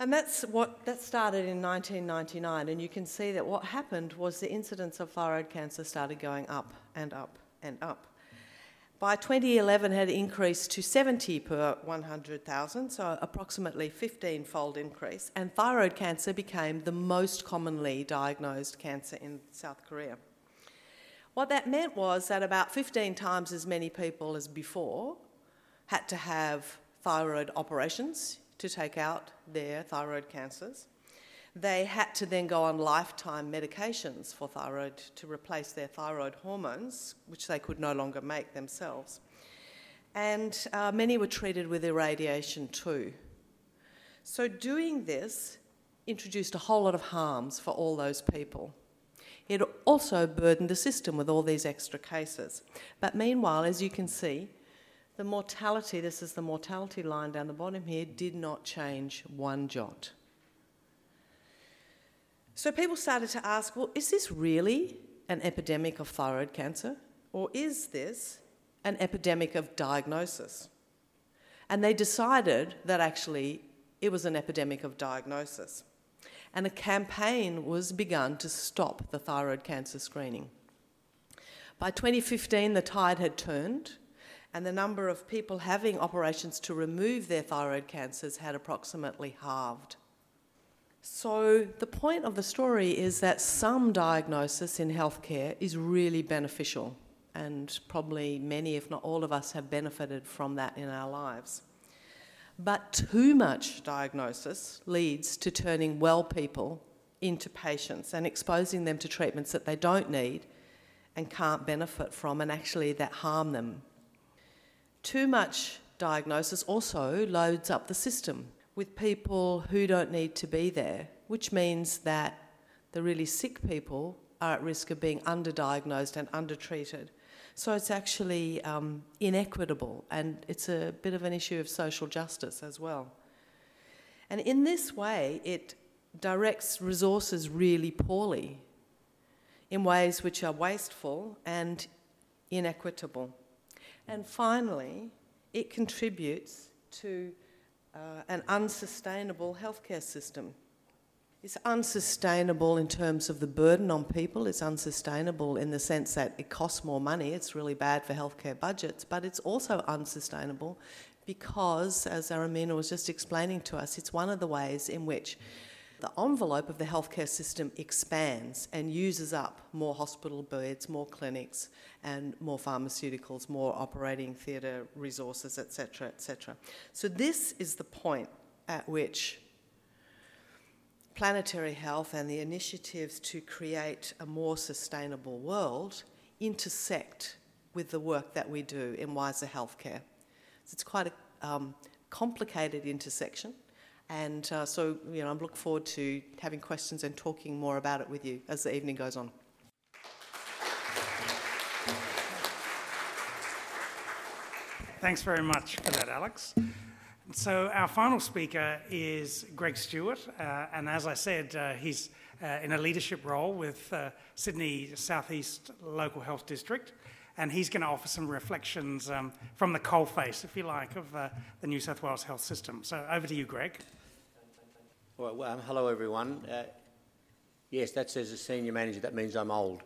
And that's what that started in 1999, and you can see that what happened was the incidence of thyroid cancer started going up and up and up by 2011 had increased to 70 per 100,000, so approximately 15 fold increase, and thyroid cancer became the most commonly diagnosed cancer in South Korea. What that meant was that about 15 times as many people as before had to have thyroid operations to take out their thyroid cancers they had to then go on lifetime medications for thyroid to replace their thyroid hormones, which they could no longer make themselves. And uh, many were treated with irradiation too. So, doing this introduced a whole lot of harms for all those people. It also burdened the system with all these extra cases. But meanwhile, as you can see, the mortality this is the mortality line down the bottom here did not change one jot. So people started to ask, well, is this really an epidemic of thyroid cancer or is this an epidemic of diagnosis? And they decided that actually it was an epidemic of diagnosis. And a campaign was begun to stop the thyroid cancer screening. By 2015, the tide had turned, and the number of people having operations to remove their thyroid cancers had approximately halved. So, the point of the story is that some diagnosis in healthcare is really beneficial, and probably many, if not all of us, have benefited from that in our lives. But too much diagnosis leads to turning well people into patients and exposing them to treatments that they don't need and can't benefit from, and actually that harm them. Too much diagnosis also loads up the system with people who don't need to be there, which means that the really sick people are at risk of being underdiagnosed and undertreated. So it's actually um, inequitable and it's a bit of an issue of social justice as well. And in this way, it directs resources really poorly in ways which are wasteful and inequitable. And finally, it contributes to uh, an unsustainable healthcare system. It's unsustainable in terms of the burden on people. It's unsustainable in the sense that it costs more money. It's really bad for healthcare budgets. But it's also unsustainable because, as Arunima was just explaining to us, it's one of the ways in which the envelope of the healthcare system expands and uses up more hospital beds, more clinics, and more pharmaceuticals, more operating theatre resources, etc., etc. So this is the point at which planetary health and the initiatives to create a more sustainable world intersect with the work that we do in wiser healthcare. So it's quite a um, complicated intersection. And uh, so, you know, I'm looking forward to having questions and talking more about it with you as the evening goes on. Thanks very much for that, Alex. So, our final speaker is Greg Stewart, uh, and as I said, uh, he's uh, in a leadership role with uh, Sydney Southeast Local Health District, and he's going to offer some reflections um, from the coalface, if you like, of uh, the New South Wales health system. So, over to you, Greg. Well, well um, hello everyone. Uh, yes, that says a senior manager. That means I'm old.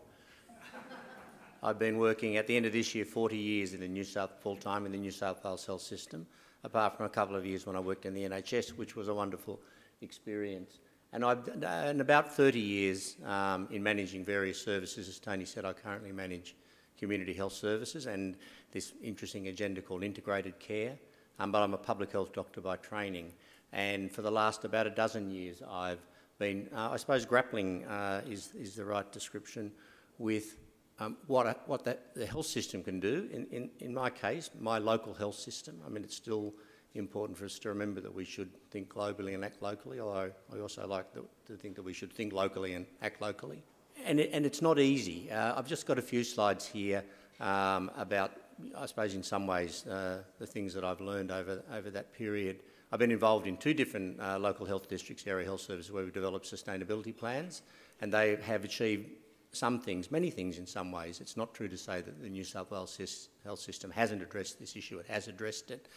*laughs* I've been working at the end of this year 40 years in the New South full time in the New South Wales health system, apart from a couple of years when I worked in the NHS, which was a wonderful experience. And I've in about 30 years um, in managing various services. As Tony said, I currently manage community health services and this interesting agenda called integrated care. Um, but I'm a public health doctor by training. And for the last about a dozen years, I've been, uh, I suppose, grappling uh, is, is the right description with um, what, what that, the health system can do. In, in, in my case, my local health system, I mean, it's still important for us to remember that we should think globally and act locally, although I also like the, to think that we should think locally and act locally. And, it, and it's not easy. Uh, I've just got a few slides here um, about, I suppose, in some ways, uh, the things that I've learned over, over that period. I've been involved in two different uh, local health districts, area health services, where we've developed sustainability plans, and they have achieved some things, many things in some ways. It's not true to say that the New South Wales health system hasn't addressed this issue, it has addressed it.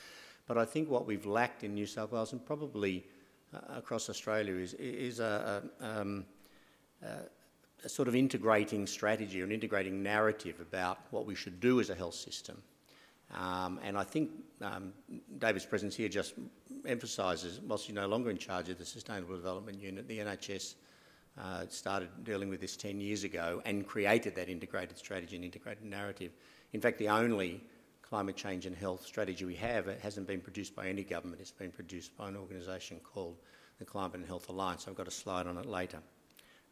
But I think what we've lacked in New South Wales and probably uh, across Australia is, is a, a, um, a, sort of integrating strategy or an integrating narrative about what we should do as a health system. Um, and I think um, David's presence here just emphasises, whilst you're no longer in charge of the Sustainable Development Unit, the NHS uh, started dealing with this 10 years ago and created that integrated strategy and integrated narrative. In fact, the only climate change and health strategy we have it hasn't been produced by any government, it's been produced by an organisation called the Climate and Health Alliance. I've got a slide on it later.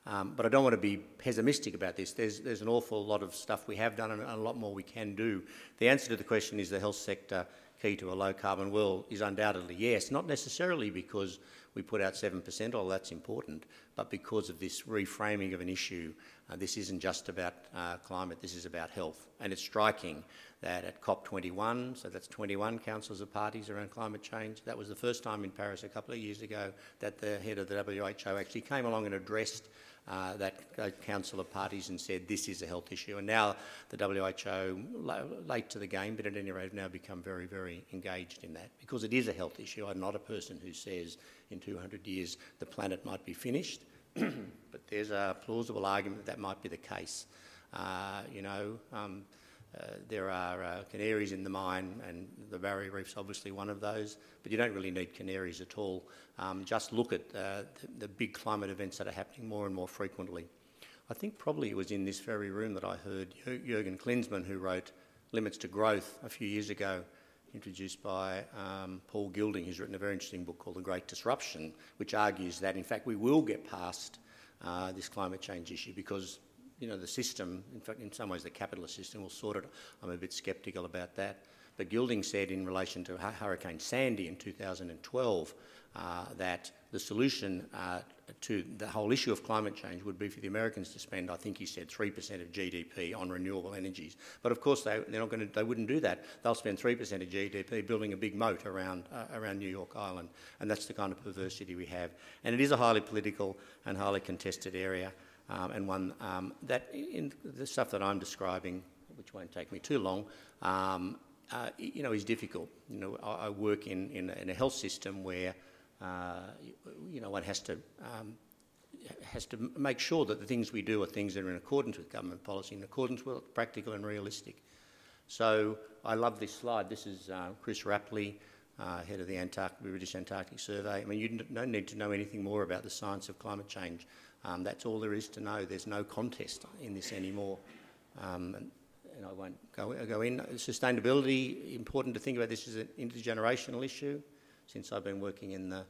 Um, but I don't want to be pessimistic about this. There's, there's an awful lot of stuff we have done and a lot more we can do. The answer to the question is the health sector key to a low carbon world is undoubtedly yes, not necessarily because we put out 7%, although that's important, but because of this reframing of an issue. Uh, this isn't just about uh, climate, this is about health. And it's striking that at COP21, so that's 21 councils of parties around climate change, that was the first time in Paris a couple of years ago that the head of the WHO actually came along and addressed uh, that council of parties and said this is a health issue. And now the WHO, late to the game, but at any rate, have now become very, very engaged in that because it is a health issue. I'm not a person who says in 200 years the planet might be finished, *clears throat* but there's a plausible argument that that might be the case. Uh, you know, um, uh, there are uh, canaries in the mine, and the barrier reef's obviously one of those, but you don't really need canaries at all. Um, just look at uh, the, the, big climate events that are happening more and more frequently. I think probably it was in this very room that I heard Jorgen Randers, who wrote Limits to Growth a few years ago, introduced by um, Paul Gilding, who's written a very interesting book called The Great Disruption, which argues that, in fact, we will get past uh, this climate change issue because you know, the system, in fact, in some ways the capitalist system will sort it. I'm a bit sceptical about that. But Gilding said in relation to Hurricane Sandy in 2012 uh, that the solution uh, to the whole issue of climate change would be for the Americans to spend, I think he said, 3% of GDP on renewable energies. But of course, they, they're not going to, they wouldn't do that. They'll spend 3% of GDP building a big moat around, uh, around New York Island. And that's the kind of perversity we have. And it is a highly political and highly contested area um, and one um, that in the stuff that I'm describing, which won't take me too long, um, uh, you know, is difficult. You know, I, I work in, in, in, a health system where, uh, you know, one has to um, has to make sure that the things we do are things that are in accordance with government policy, in accordance with practical and realistic. So I love this slide. This is uh, Chris Rapley, uh, head of the Antarctic, British Antarctic Survey. I mean, you don't need to know anything more about the science of climate change. Um, that's all there is to know. There's no contest in this anymore. Um, and, and, I won't go, go in. Sustainability, important to think about this as an intergenerational issue. Since I've been working in the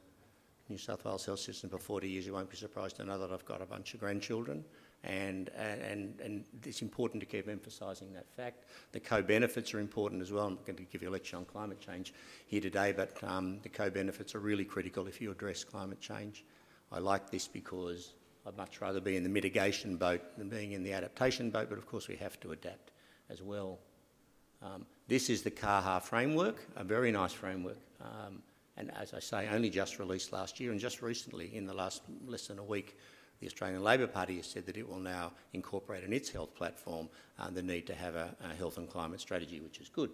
New South Wales health system for 40 years, you won't be surprised to know that I've got a bunch of grandchildren. And, and, and it's important to keep emphasising that fact. The co-benefits are important as well. I'm going to give you a lecture on climate change here today, but um, the co-benefits are really critical if you address climate change. I like this because I'd much rather be in the mitigation boat than being in the adaptation boat, but of course we have to adapt as well. Um, this is the CAHA framework, a very nice framework. Um, and as I say, only just released last year and just recently, in the last less than a week, the Australian Labor Party has said that it will now incorporate in its health platform uh, the need to have a, a health and climate strategy, which is good.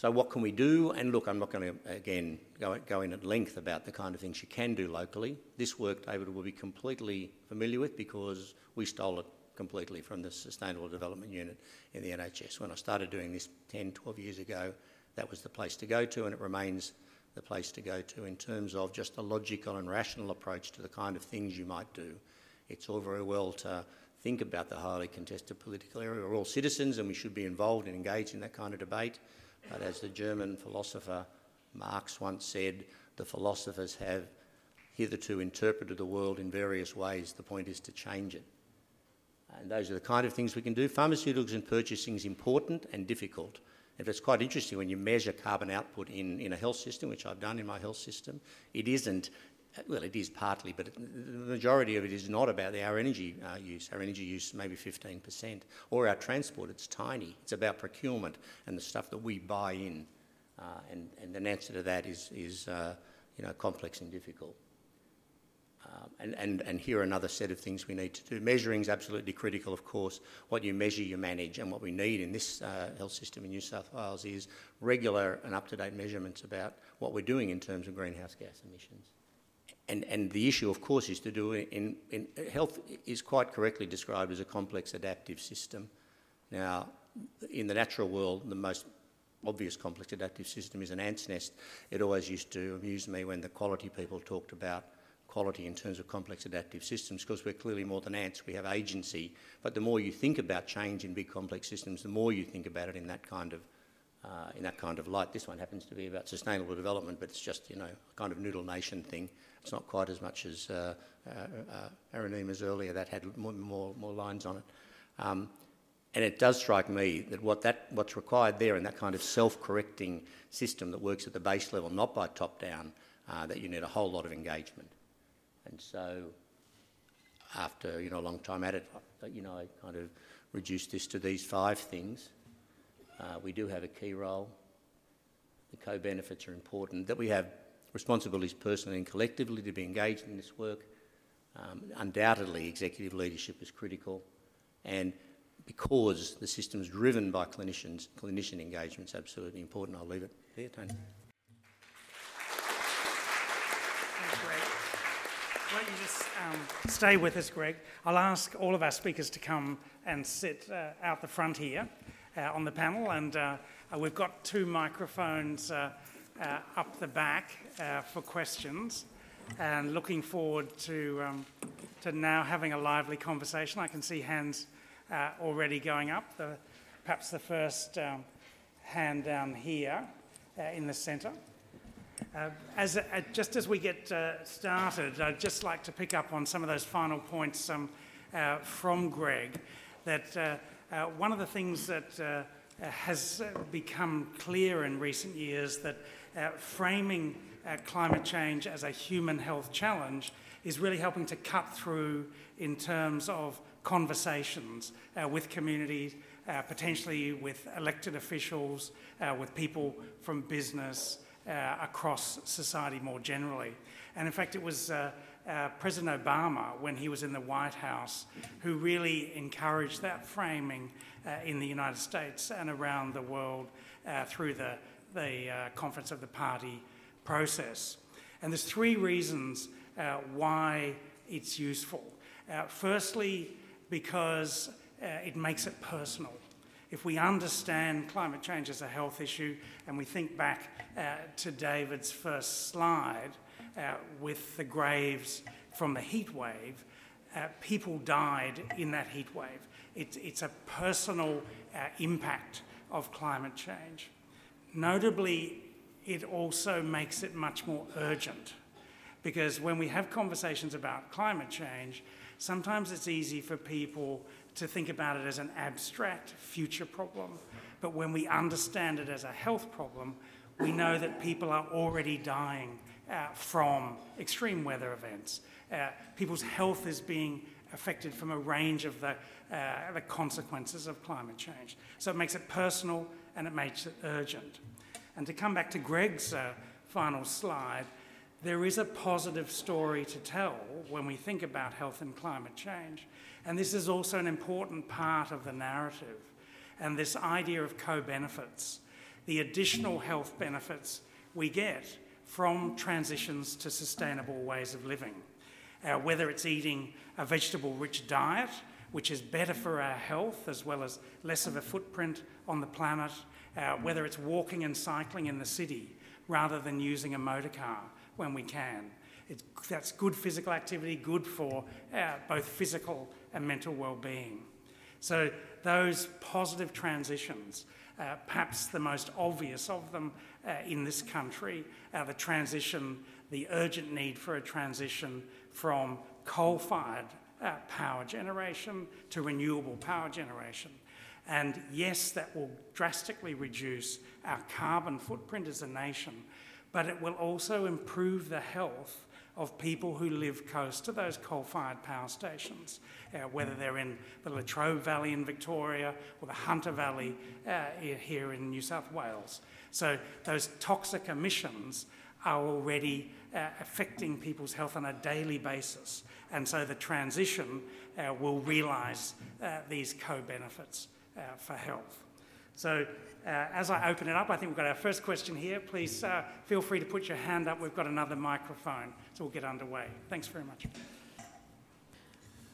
So what can we do? And look, I'm not going to, again, go, go in at length about the kind of things you can do locally. This work, David, will be completely familiar with because we stole it completely from the Sustainable Development Unit in the NHS. When I started doing this 10, 12 years ago, that was the place to go to and it remains the place to go to in terms of just a logical and rational approach to the kind of things you might do. It's all very well to think about the highly contested political area. We're all citizens and we should be involved and engaged in that kind of debate. But as the German philosopher Marx once said, the philosophers have hitherto interpreted the world in various ways. The point is to change it. And those are the kind of things we can do. Pharmaceuticals and purchasing is important and difficult. And it's quite interesting when you measure carbon output in, in a health system, which I've done in my health system, it isn't well, it is partly, but the majority of it is not about our energy uh, use. Our energy use maybe 15%. Or our transport, it's tiny. It's about procurement and the stuff that we buy in. Uh, and, and an answer to that is, is uh, you know, complex and difficult. Um, and, and, and here are another set of things we need to do. Measuring is absolutely critical, of course. What you measure, you manage. And what we need in this uh, health system in New South Wales is regular and up-to-date measurements about what we're doing in terms of greenhouse gas emissions and, and the issue, of course, is to do in, in health is quite correctly described as a complex adaptive system. Now, in the natural world, the most obvious complex adaptive system is an ant's nest. It always used to amuse me when the quality people talked about quality in terms of complex adaptive systems because we're clearly more than ants, we have agency. But the more you think about change in big complex systems, the more you think about it in that kind of uh, in that kind of light. This one happens to be about sustainable development, but it's just you know a kind of noodle nation thing. It's not quite as much as uh, uh, uh Arunima's earlier that had more, more, more lines on it. Um, and it does strike me that, what that what's required there in that kind of self-correcting system that works at the base level, not by top-down, uh, that you need a whole lot of engagement. And so after you know a long time at it, you know I kind of reduced this to these five things. Uh, we do have a key role. The co-benefits are important. That we have responsibilities personally and collectively to be engaged in this work. Um, undoubtedly, executive leadership is critical, and because the system is driven by clinicians, clinician engagement is absolutely important. I'll leave it there, Tony. Why don't you just um, stay with us, Greg? I'll ask all of our speakers to come and sit uh, out the front here uh, on the panel, and uh, we've got two microphones uh, up the back for questions. And looking forward to um, to now having a lively conversation. I can see hands already going up. The, perhaps the first um, hand down here in the centre. Uh, as, uh, just as we get uh, started, I'd just like to pick up on some of those final points um, uh, from Greg. That uh, uh, one of the things that has become clear in recent years that framing climate change as a human health challenge is really helping to cut through in terms of conversations with communities, potentially with elected officials, with people from business uh, across society more generally. And in fact, it was uh, uh, President Obama, when he was in the White House, who really encouraged that framing uh, in the United States and around the world uh, through the, the uh, Conference of the Party process. And there's three reasons why it's useful. firstly, because it makes it personal if we understand climate change as a health issue and we think back uh, to David's first slide uh, with the graves from the heat wave, uh, people died in that heat wave. It, it's a personal uh, impact of climate change. Notably, it also makes it much more urgent because when we have conversations about climate change, sometimes it's easy for people to think about it as an abstract future problem. But when we understand it as a health problem, we know that people are already dying uh, from extreme weather events. Uh, people's health is being affected from a range of the, uh, the consequences of climate change. So it makes it personal and it makes it urgent. And to come back to Greg's uh, final slide, there is a positive story to tell when we think about health and climate change. And this is also an important part of the narrative. And this idea of co benefits, the additional health benefits we get from transitions to sustainable ways of living. Uh, whether it's eating a vegetable rich diet, which is better for our health as well as less of a footprint on the planet, uh, whether it's walking and cycling in the city rather than using a motor car when we can. It's, that's good physical activity, good for uh, both physical and mental well-being. So those positive transitions, uh, perhaps the most obvious of them uh, in this country, are the transition, the urgent need for a transition from coal-fired uh, power generation to renewable power generation. And yes, that will drastically reduce our carbon footprint as a nation, but it will also improve the health of people who live close to those coal fired power stations, uh, whether they're in the Latrobe Valley in Victoria or the Hunter Valley uh, here in New South Wales. So those toxic emissions are already uh, affecting people's health on a daily basis. And so the transition uh, will realise uh, these co benefits uh, for health. So uh, as I open it up, I think we've got our first question here. Please feel free to put your hand up. We've got another microphone, so we'll get underway. Thanks very much.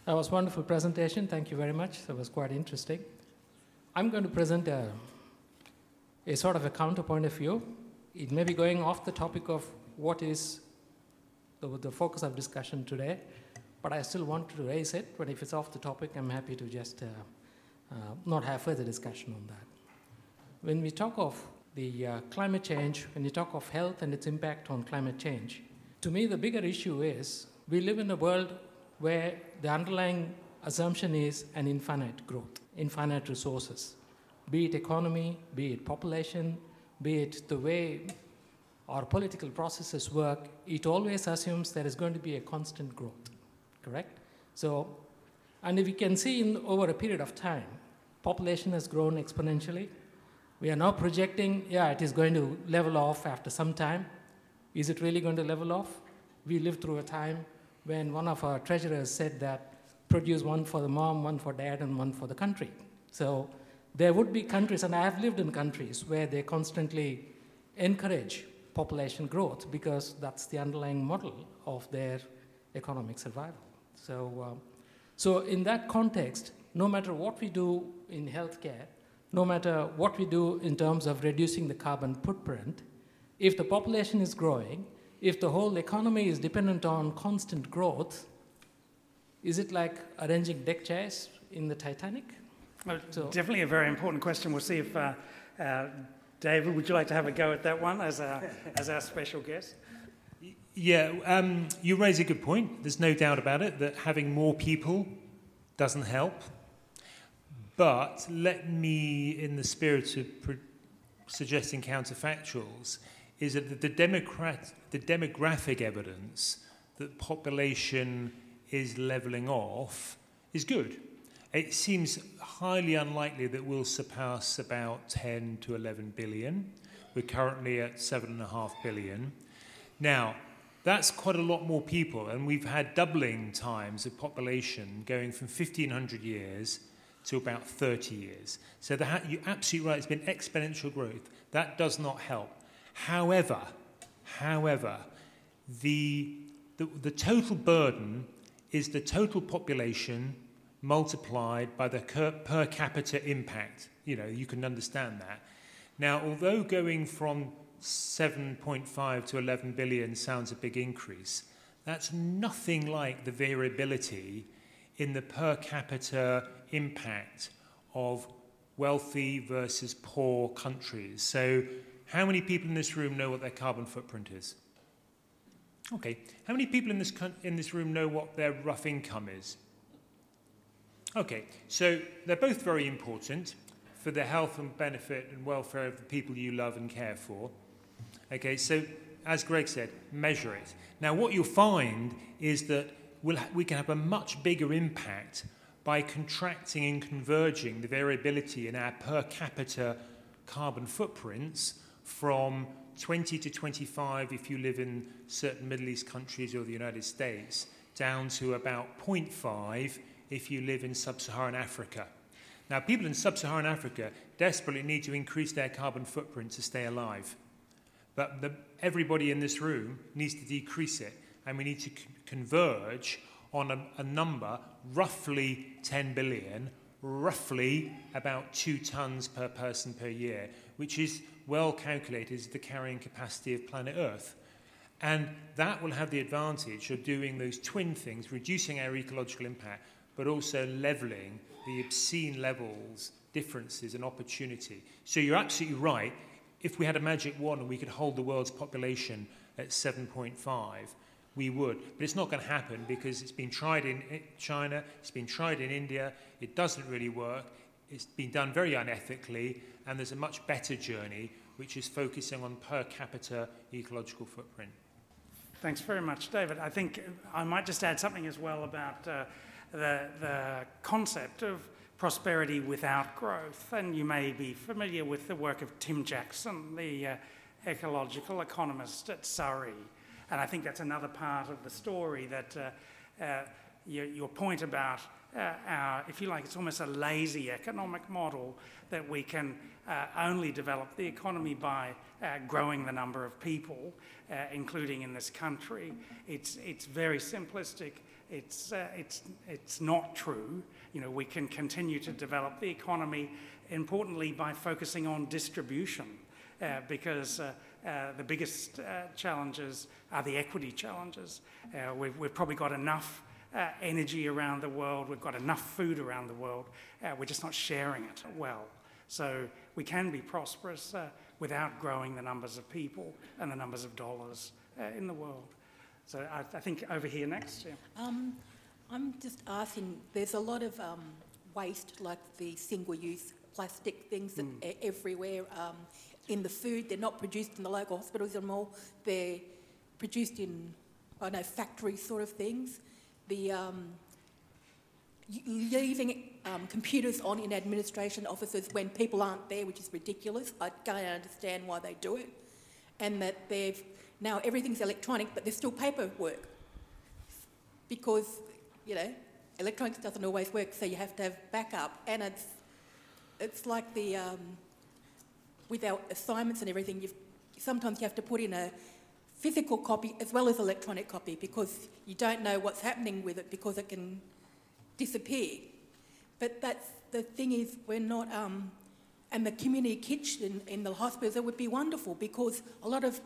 That was a wonderful presentation. Thank you very much. That was quite interesting. I'm going to present a, a sort of a counterpoint of view. It may be going off the topic of what is the, the focus of discussion today, but I still want to raise it. But if it's off the topic, I'm happy to just uh, uh, not have further discussion on that. When we talk of the uh, climate change, when you talk of health and its impact on climate change, to me the bigger issue is we live in a world where the underlying assumption is an infinite growth, infinite resources, be it economy, be it population, be it the way our political processes work, it always assumes there is going to be a constant growth, correct? So, and if you can see in, over a period of time, population has grown exponentially, we are now projecting, yeah, it is going to level off after some time. Is it really going to level off? We lived through a time when one of our treasurers said that produce one for the mom, one for dad, and one for the country. So there would be countries, and I have lived in countries where they constantly encourage population growth because that's the underlying model of their economic survival. So, um, so in that context, no matter what we do in healthcare, no matter what we do in terms of reducing the carbon footprint, if the population is growing, if the whole economy is dependent on constant growth, is it like arranging deck chairs in the Titanic? Well, so, definitely a very important question. We'll see if uh, uh, David, would you like to have a go at that one as our, as our special guest? Yeah, um, you raise a good point. There's no doubt about it that having more people doesn't help. But let me, in the spirit of pro- suggesting counterfactuals, is that the, democrat- the demographic evidence that population is levelling off is good. It seems highly unlikely that we'll surpass about 10 to 11 billion. We're currently at 7.5 billion. Now, that's quite a lot more people, and we've had doubling times of population going from 1,500 years to about 30 years. So ha- you're absolutely right, it's been exponential growth. That does not help. However, however, the, the, the total burden is the total population multiplied by the per capita impact. You know, you can understand that. Now, although going from 7.5 to 11 billion sounds a big increase, that's nothing like the variability in the per capita impact of wealthy versus poor countries. So, how many people in this room know what their carbon footprint is? Okay. How many people in this, in this room know what their rough income is? Okay, so they're both very important for the health and benefit and welfare of the people you love and care for. Okay, so as Greg said, measure it. Now, what you'll find is that we'll ha- we can have a much bigger impact by contracting and converging the variability in our per capita carbon footprints from 20 to 25 if you live in certain Middle East countries or the United States, down to about 0.5 if you live in sub Saharan Africa. Now, people in sub Saharan Africa desperately need to increase their carbon footprint to stay alive. But the, everybody in this room needs to decrease it, and we need to converge on a, a number roughly 10 billion, roughly about two tons per person per year, which is well calculated as the carrying capacity of planet Earth. And that will have the advantage of doing those twin things, reducing our ecological impact, but also levelling the obscene levels, differences, and opportunity. So you're absolutely right. If we had a magic wand and we could hold the world's population at 7.5, we would. But it's not going to happen because it's been tried in China, it's been tried in India, it doesn't really work, it's been done very unethically, and there's a much better journey which is focusing on per capita ecological footprint. Thanks very much, David. I think I might just add something as well about. Uh, the, the concept of prosperity without growth. And you may be familiar with the work of Tim Jackson, the uh, ecological economist at Surrey. And I think that's another part of the story that uh, uh, your, your, point about uh, our, if you like, it's almost a lazy economic model that we can uh, only develop the economy by uh, growing the number of people, including in this country. It's, it's very simplistic it's, uh, it's, it's not true. You know, we can continue to develop the economy, importantly, by focusing on distribution, uh, because uh, uh the biggest uh, challenges are the equity challenges. Uh, we've, we've probably got enough energy around the world, we've got enough food around the world, we're just not sharing it well. So we can be prosperous without growing the numbers of people and the numbers of dollars in the world. So I, I think over here next. Yeah. Um, I'm just asking, there's a lot of um, waste, like the single-use plastic things that mm. are everywhere um, in the food. They're not produced in the local hospitals anymore. They're produced in, I know, factory sort of things. The um, leaving um, computers on in administration offices when people aren't there, which is ridiculous. I can't understand why they do it. And that they've now everything's electronic, but there's still paperwork. because, you know, electronics doesn't always work, so you have to have backup. And it's, it's like the, um, with our assignments and everything, you've, sometimes you have to put in a physical copy as well as electronic copy because you don't know what's happening with it because it can disappear. But that's the thing is we're not, um, and the community kitchen in the hospitals, it would be wonderful because a lot of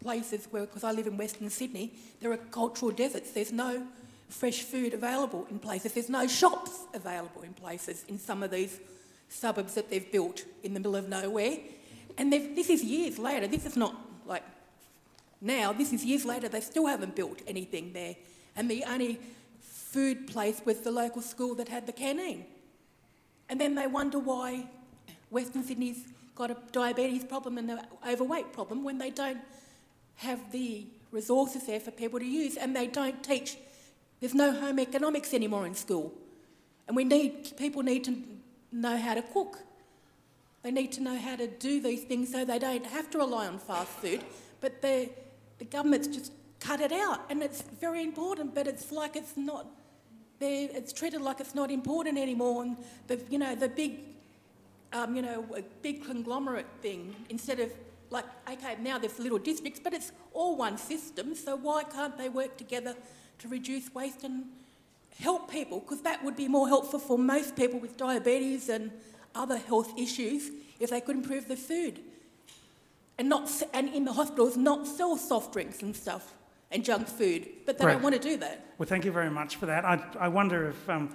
places where, because I live in Western Sydney, there are cultural deserts. There's no fresh food available in places. There's no shops available in places in some of these suburbs that they've built in the middle of nowhere. And this is years later. This is not like now, this is years later. They still haven't built anything there. And the only food place was the local school that had the canteen. And then they wonder why Western Sydney's got a diabetes problem and an overweight problem when they don't have the resources there for people to use and they don't teach. There's no home economics anymore in school. And we need, people need to know how to cook. They need to know how to do these things so they don't have to rely on fast food. But the, the government's just cut it out. And it's very important, but it's like it's not, it's treated like it's not important anymore. And the, you know, the big, um, you know, a big conglomerate thing, instead of like, okay, now there's little districts, but it's all one system, so why can't they work together to reduce waste and help people? Because that would be more helpful for most people with diabetes and other health issues if they could improve the food. And, not, and in the hospitals, not sell soft drinks and stuff and junk food, but they right. don't want to do that. Well, thank you very much for that. I, I wonder if, um,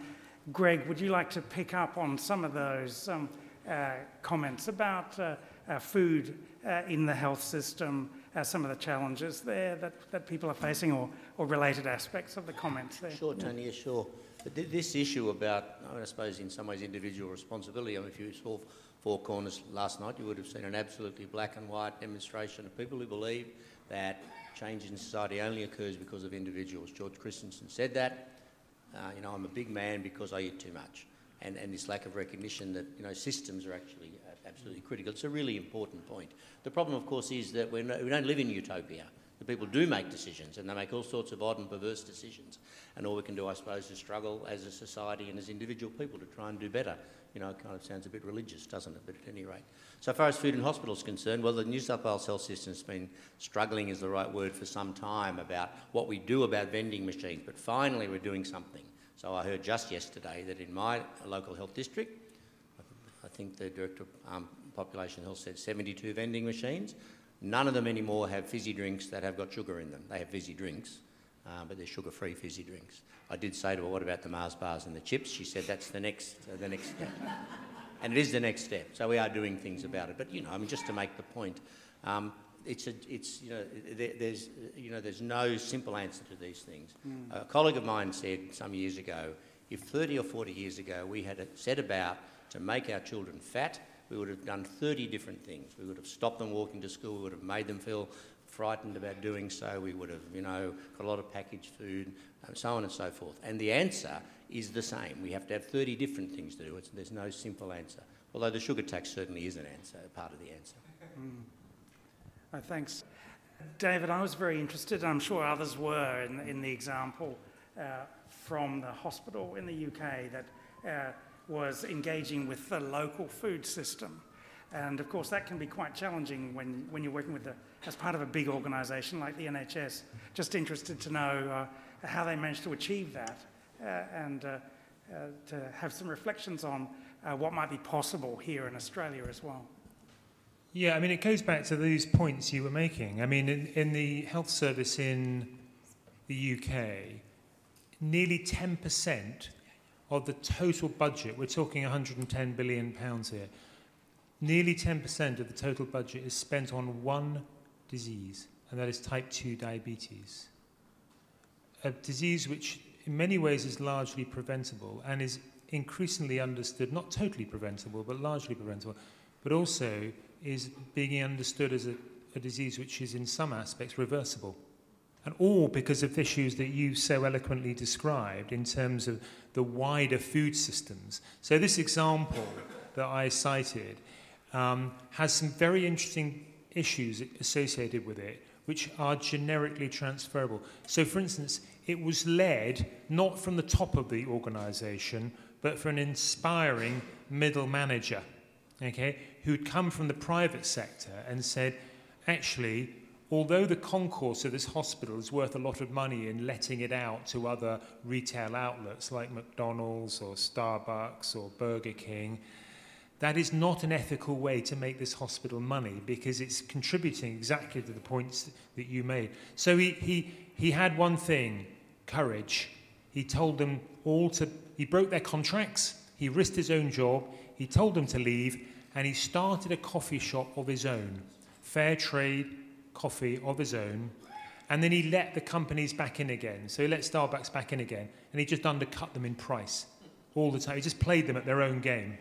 Greg, would you like to pick up on some of those um, uh, comments about uh, uh, food uh, in the health system, uh, some of the challenges there that, that people are facing, or, or related aspects of the comments there? Sure, Tony, yeah, sure. But th- this issue about, I, mean, I suppose, in some ways, individual responsibility, I mean, if you saw Four Corners last night, you would have seen an absolutely black and white demonstration of people who believe that change in society only occurs because of individuals. George Christensen said that. Uh, you know, I'm a big man because I eat too much. And, and this lack of recognition that, you know, systems are actually absolutely critical. It's a really important point. The problem, of course, is that no, we don't live in utopia. The people do make decisions, and they make all sorts of odd and perverse decisions. And all we can do, I suppose, is struggle as a society and as individual people to try and do better. You know, it kind of sounds a bit religious, doesn't it? But at any rate. So far as food in hospitals concerned, well, the New South Wales health system has been struggling is the right word for some time about what we do about vending machines. But finally, we're doing something. So I heard just yesterday that in my local health district, think the Director of um, Population Health said 72 vending machines. None of them anymore have fizzy drinks that have got sugar in them. They have fizzy drinks, uh, but they're sugar-free fizzy drinks. I did say to her, "What about the Mars bars and the chips?" She said, "That's the next, uh, the next step." *laughs* and it is the next step. So we are doing things about it. But you know, I mean, just to make the point, um, it's a, it's you know, there, there's you know, there's no simple answer to these things. Mm. A colleague of mine said some years ago, if 30 or 40 years ago we had set about to make our children fat, we would have done 30 different things. We would have stopped them walking to school, we would have made them feel frightened about doing so, we would have, you know, got a lot of packaged food, and so on and so forth. And the answer is the same. We have to have 30 different things to do. It's, there's no simple answer. Although the sugar tax certainly is an answer, part of the answer. Mm. Oh, thanks. David, I was very interested, I'm sure others were, in, in the example uh, from the hospital in the UK that uh, was engaging with the local food system. And of course, that can be quite challenging when, when you're working with the, as part of a big organisation like the NHS. Just interested to know uh, how they managed to achieve that uh, and uh, uh to have some reflections on uh, what might be possible here in Australia as well. Yeah, I mean, it goes back to these points you were making. I mean, in, in the health service in the UK, nearly 10% of the total budget, we're talking 110 billion pounds here, nearly 10% of the total budget is spent on one disease, and that is type 2 diabetes. A disease which in many ways is largely preventable and is increasingly understood, not totally preventable, but largely preventable, but also is being understood as a, a disease which is in some aspects reversible and all because of issues that you so eloquently described in terms of the wider food systems. So, this example that I cited um, has some very interesting issues associated with it, which are generically transferable. So, for instance, it was led not from the top of the organisation, but from an inspiring middle manager, okay, who'd come from the private sector and said, actually, although the concourse of this hospital is worth a lot of money in letting it out to other retail outlets like McDonald's or Starbucks or Burger King, that is not an ethical way to make this hospital money because it's contributing exactly to the points that you made. So he, he, he had one thing courage. He told them all to, he broke their contracts, he risked his own job, he told them to leave, and he started a coffee shop of his own, fair trade coffee of his own. And then he let the companies back in again. So he let Starbucks back in again, and he just undercut them in price all the time. He just played them at their own game.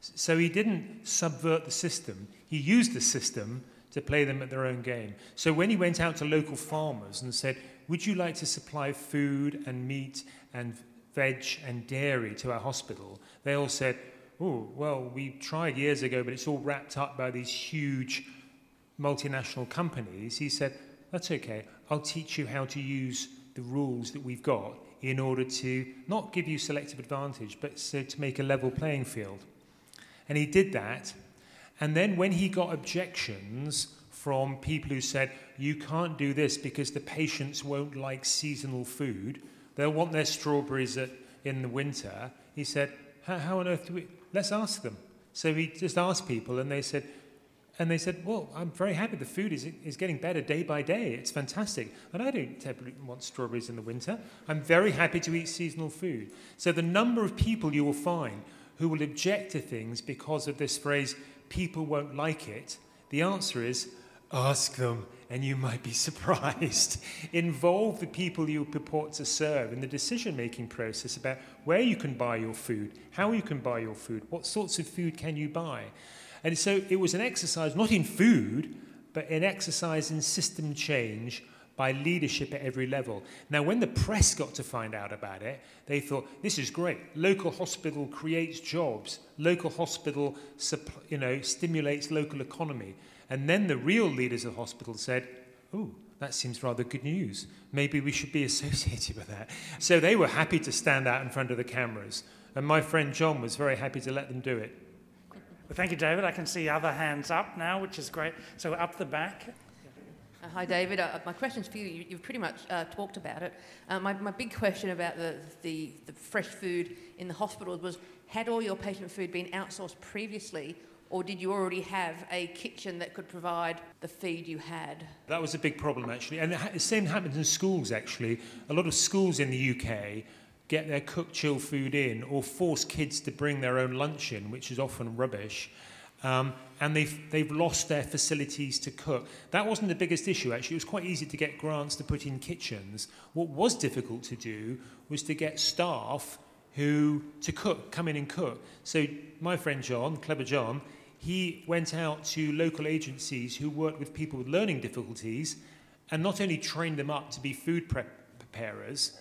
So he didn't subvert the system, he used the system to play them at their own game. So when he went out to local farmers and said, Would you like to supply food and meat and veg and dairy to our hospital? They all said, Oh, well, we tried years ago, but it's all wrapped up by these huge multinational companies. He said, That's okay. I'll teach you how to use the rules that we've got in order to not give you selective advantage, but so to make a level playing field. And he did that. And then when he got objections from people who said, you can't do this because the patients won't like seasonal food, they'll want their strawberries at, in the winter, he said, how on earth do we, let's ask them. So he just asked people and they said, and they said, well, I'm very happy the food is, is getting better day by day. It's fantastic. And I don't want strawberries in the winter. I'm very happy to eat seasonal food. So the number of people you will find who will object to things because of this phrase, people won't like it, the answer is ask them and you might be *laughs* surprised. Involve the people you purport to serve in the decision making process about where you can buy your food, how you can buy your food, what sorts of food can you buy. And so it was an exercise not in food, but an exercise in system change by leadership at every level. Now, when the press got to find out about it, they thought, this is great. Local hospital creates jobs. Local hospital you know, stimulates local economy. And then the real leaders of hospital said, oh, that seems rather good news. Maybe we should be *laughs* associated with that. So they were happy to stand out in front of the cameras. And my friend John was very happy to let them do it. Well, thank you, David. I can see other hands up now, which is great. So up the back. Uh, hi, David. Uh, my question's for you. you have pretty much uh, talked about it. Uh, my, my big question about the, the, the fresh food in the hospitals was had all your patient food been outsourced previously, or did you already have a kitchen that could provide the feed you had? That was a big problem, actually. And the same happens in schools, actually. A lot of schools in the UK get their cooked chill food in or force kids to bring their own lunch in, which is often rubbish. Um, and they've, they've lost their facilities to cook. That wasn't the biggest issue, actually. It was quite easy to get grants to put in kitchens. What was difficult to do was to get staff who to cook, come in and cook. So my friend John, Clever John, he went out to local agencies who worked with people with learning difficulties and not only trained them up to be food preparers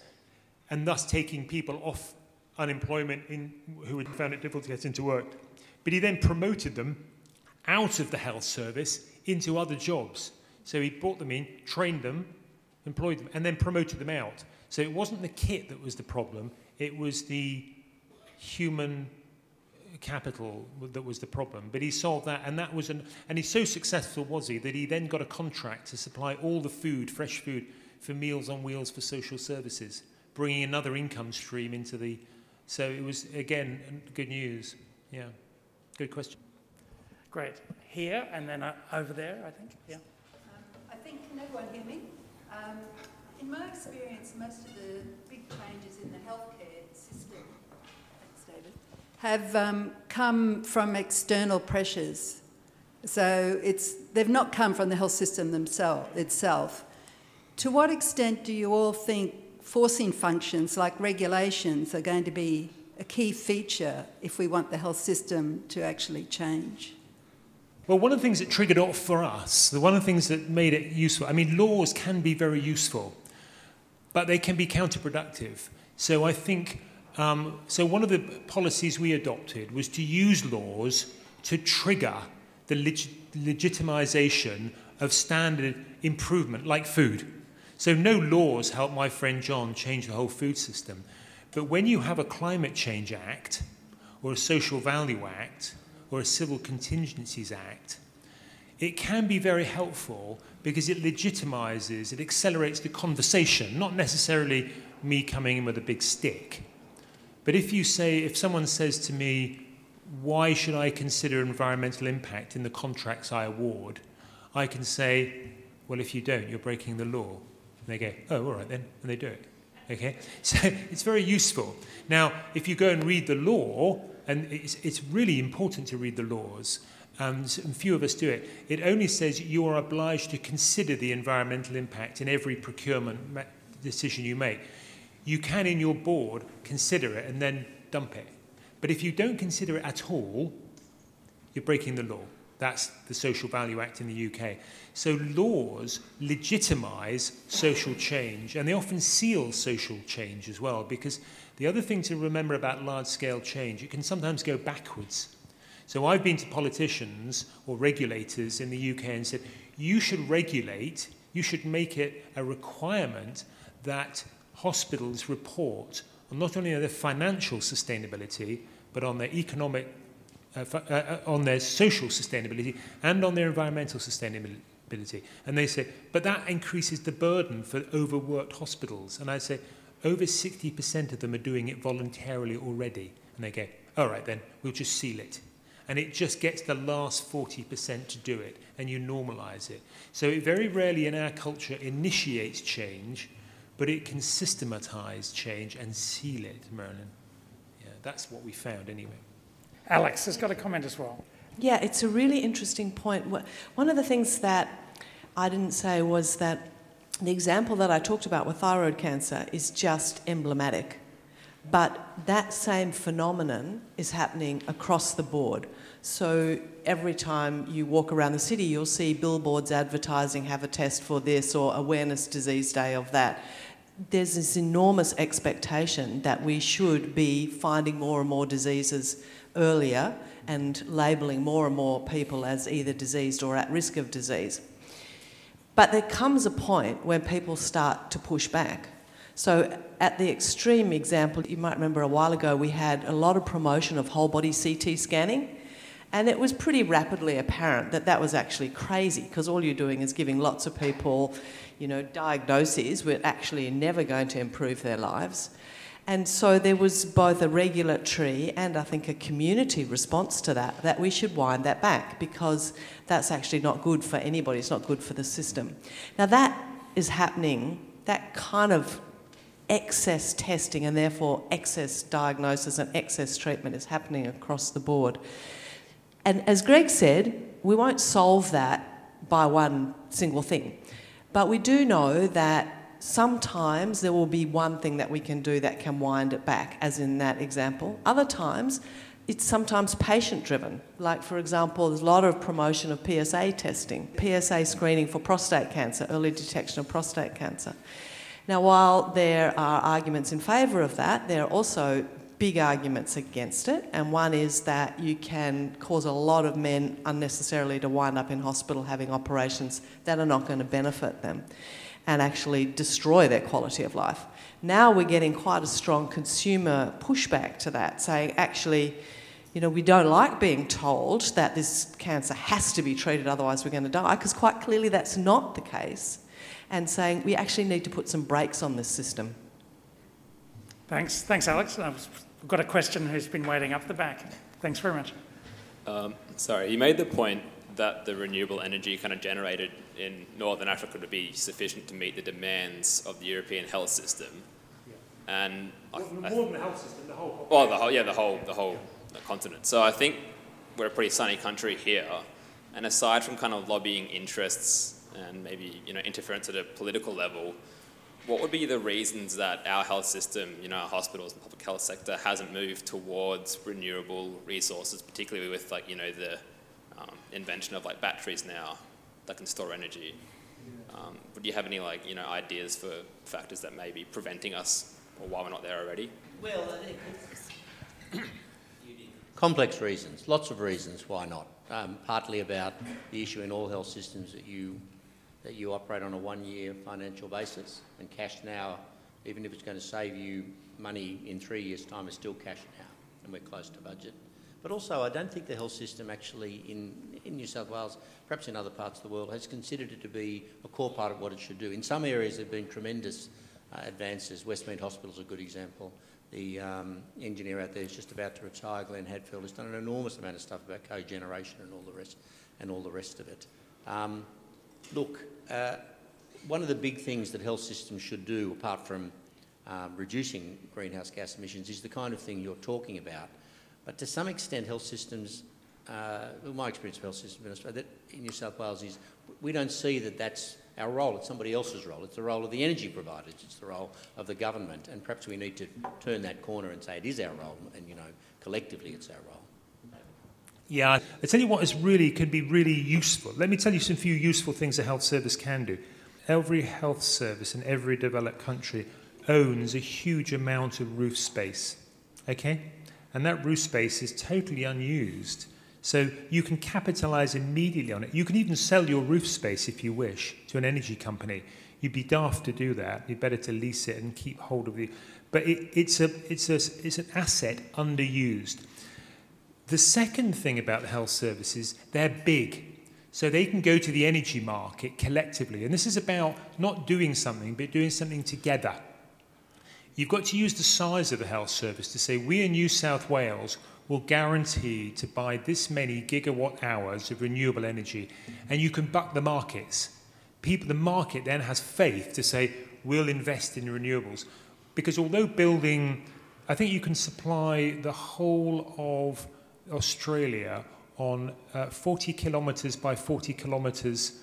and thus taking people off unemployment in, who had found it difficult to get into work, but he then promoted them out of the health service into other jobs. So he brought them in, trained them, employed them, and then promoted them out. So it wasn't the kit that was the problem, it was the human capital that was the problem. But he solved that, and that was an, and he's so successful was he that he then got a contract to supply all the food, fresh food, for Meals on Wheels for social services, bringing another income stream into the. So it was again good news. Yeah. Good question. Great. Here and then uh, over there, I think. Yeah. Um, I think, can everyone hear me? Um, in my experience, most of the big changes in the healthcare system, thanks, David, have um, come from external pressures. So it's, they've not come from the health system themselves, itself. To what extent do you all think forcing functions like regulations are going to be a key feature if we want the health system to actually change? Well, one of the things that triggered off for us, the one of the things that made it useful, I mean, laws can be very useful, but they can be counterproductive. So I think, um, so one of the policies we adopted was to use laws to trigger the leg- legitimization of standard improvement, like food. So no laws help my friend John change the whole food system. But when you have a Climate Change Act, or a Social Value Act, or a Civil Contingencies Act, it can be very helpful because it legitimizes, it accelerates the conversation, not necessarily me coming in with a big stick. But if you say, if someone says to me, why should I consider environmental impact in the contracts I award? I can say, well, if you don't, you're breaking the law. They go, oh, all right then, and they do it. Okay? *laughs* So it's very useful. Now, if you go and read the law, and it's, it's really important to read the laws, um, and few of us do it, it only says you are obliged to consider the environmental impact in every procurement decision you make. You can, in your board, consider it and then dump it. But if you don't consider it at all, you're breaking the law. That's the Social Value Act in the UK. So laws legitimize social change, and they often seal social change as well, because the other thing to remember about large scale change, it can sometimes go backwards. So I've been to politicians or regulators in the UK and said, you should regulate, you should make it a requirement that hospitals report on not only their financial sustainability, but on their economic uh, uh, uh, on their social sustainability and on their environmental sustainability. And they say, but that increases the burden for overworked hospitals. And I say, over 60% of them are doing it voluntarily already. And they go, all right, then we'll just seal it. And it just gets the last 40% to do it, and you normalize it. So it very rarely in our culture initiates change, but it can systematize change and seal it, Merlin. Yeah, that's what we found anyway. Alex has got a comment as well. Yeah, it's a really interesting point. One of the things that I didn't say was that the example that I talked about with thyroid cancer is just emblematic. But that same phenomenon is happening across the board. So every time you walk around the city, you'll see billboards advertising have a test for this or awareness disease day of that. There's this enormous expectation that we should be finding more and more diseases earlier and labelling more and more people as either diseased or at risk of disease. But there comes a point when people start to push back. So, at the extreme example, you might remember a while ago we had a lot of promotion of whole body CT scanning, and it was pretty rapidly apparent that that was actually crazy because all you're doing is giving lots of people, you know, diagnoses which actually never going to improve their lives. And so there was both a regulatory and I think a community response to that, that we should wind that back because that's actually not good for anybody, it's not good for the system. Now, that is happening, that kind of excess testing and therefore excess diagnosis and excess treatment is happening across the board. And as Greg said, we won't solve that by one single thing. But we do know that sometimes there will be one thing that we can do that can wind it back, as in that example. Other times, it's sometimes patient driven. Like, for example, there's a lot of promotion of PSA testing, PSA screening for prostate cancer, early detection of prostate cancer. Now, while there are arguments in favour of that, there are also big arguments against it. And one is that you can cause a lot of men unnecessarily to wind up in hospital having operations that are not going to benefit them and actually destroy their quality of life. Now we're getting quite a strong consumer pushback to that, saying actually, you know, we don't like being told that this cancer has to be treated, otherwise we're going to die, because quite clearly that's not the case, and saying we actually need to put some brakes on this system. Thanks, thanks, Alex. We've got a question who's been waiting up the back. Thanks very much. Um, sorry, you made the point that the renewable energy kind of generated in Northern Africa would be sufficient to meet the demands of the European health system. Yeah. And well, I, more than the health system, the whole. Well, the whole, yeah, the whole, the whole continent. So I think we're a pretty sunny country here, and aside from kind of lobbying interests and maybe you know interference at a political level, what would be the reasons that our health system, you know, our hospitals and public health sector hasn't moved towards renewable resources, particularly with like you know the um, invention of like batteries now that can store energy. Um, would you have any like you know ideas for factors that may be preventing us or why we're not there already? Well, complex reasons, lots of reasons why not. Um, partly about the issue in all health systems that you that you operate on a one-year financial basis, and cash now, even if it's going to save you money in three years' time, is still cash now, and we're close to budget. But also, I don't think the health system actually in, in New South Wales, perhaps in other parts of the world, has considered it to be a core part of what it should do. In some areas, there have been tremendous uh, advances. Westmead Hospital is a good example. The um, engineer out there is just about to retire, Glenn Hadfield, has done an enormous amount of stuff about cogeneration and all the rest, and all the rest of it. Um, look, uh, one of the big things that health systems should do, apart from um, reducing greenhouse gas emissions, is the kind of thing you're talking about. But to some extent, health systems, uh, my experience of health systems in Australia, in New South Wales is we don't see that that's our role. It's somebody else's role. It's the role of the energy providers. It's the role of the government. And perhaps we need to turn that corner and say it is our role, and you know, collectively it's our role. Yeah, I tell you what is really can be really useful. Let me tell you some few useful things a health service can do. Every health service in every developed country owns a huge amount of roof space. Okay? And that roof space is totally unused. So you can capitalize immediately on it. You can even sell your roof space if you wish to an energy company. You'd be daft to do that. You'd better to lease it and keep hold of the. But it, it's, a, it's, a, it's an asset underused. The second thing about the health services, they're big. So they can go to the energy market collectively. And this is about not doing something, but doing something together. You've got to use the size of the health service to say, we in New South Wales will guarantee to buy this many gigawatt hours of renewable energy, and you can buck the markets. People, the market then has faith to say, we'll invest in renewables. Because although building, I think you can supply the whole of Australia on uh, 40 kilometres by 40 kilometres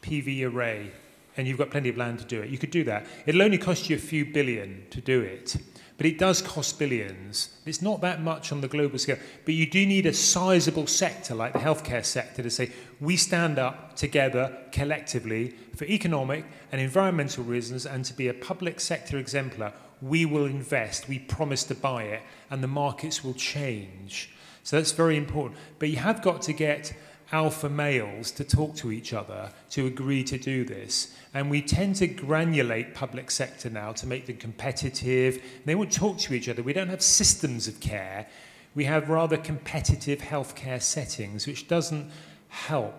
PV array, and you've got plenty of land to do it. You could do that. It'll only cost you a few billion to do it. But it does cost billions. It's not that much on the global scale. But you do need a sizable sector like the healthcare sector to say, we stand up together collectively for economic and environmental reasons and to be a public sector exemplar. We will invest, we promise to buy it, and the markets will change. So that's very important. But you have got to get alpha males to talk to each other to agree to do this. And we tend to granulate public sector now to make them competitive. They won't talk to each other. We don't have systems of care. We have rather competitive healthcare settings, which doesn't help.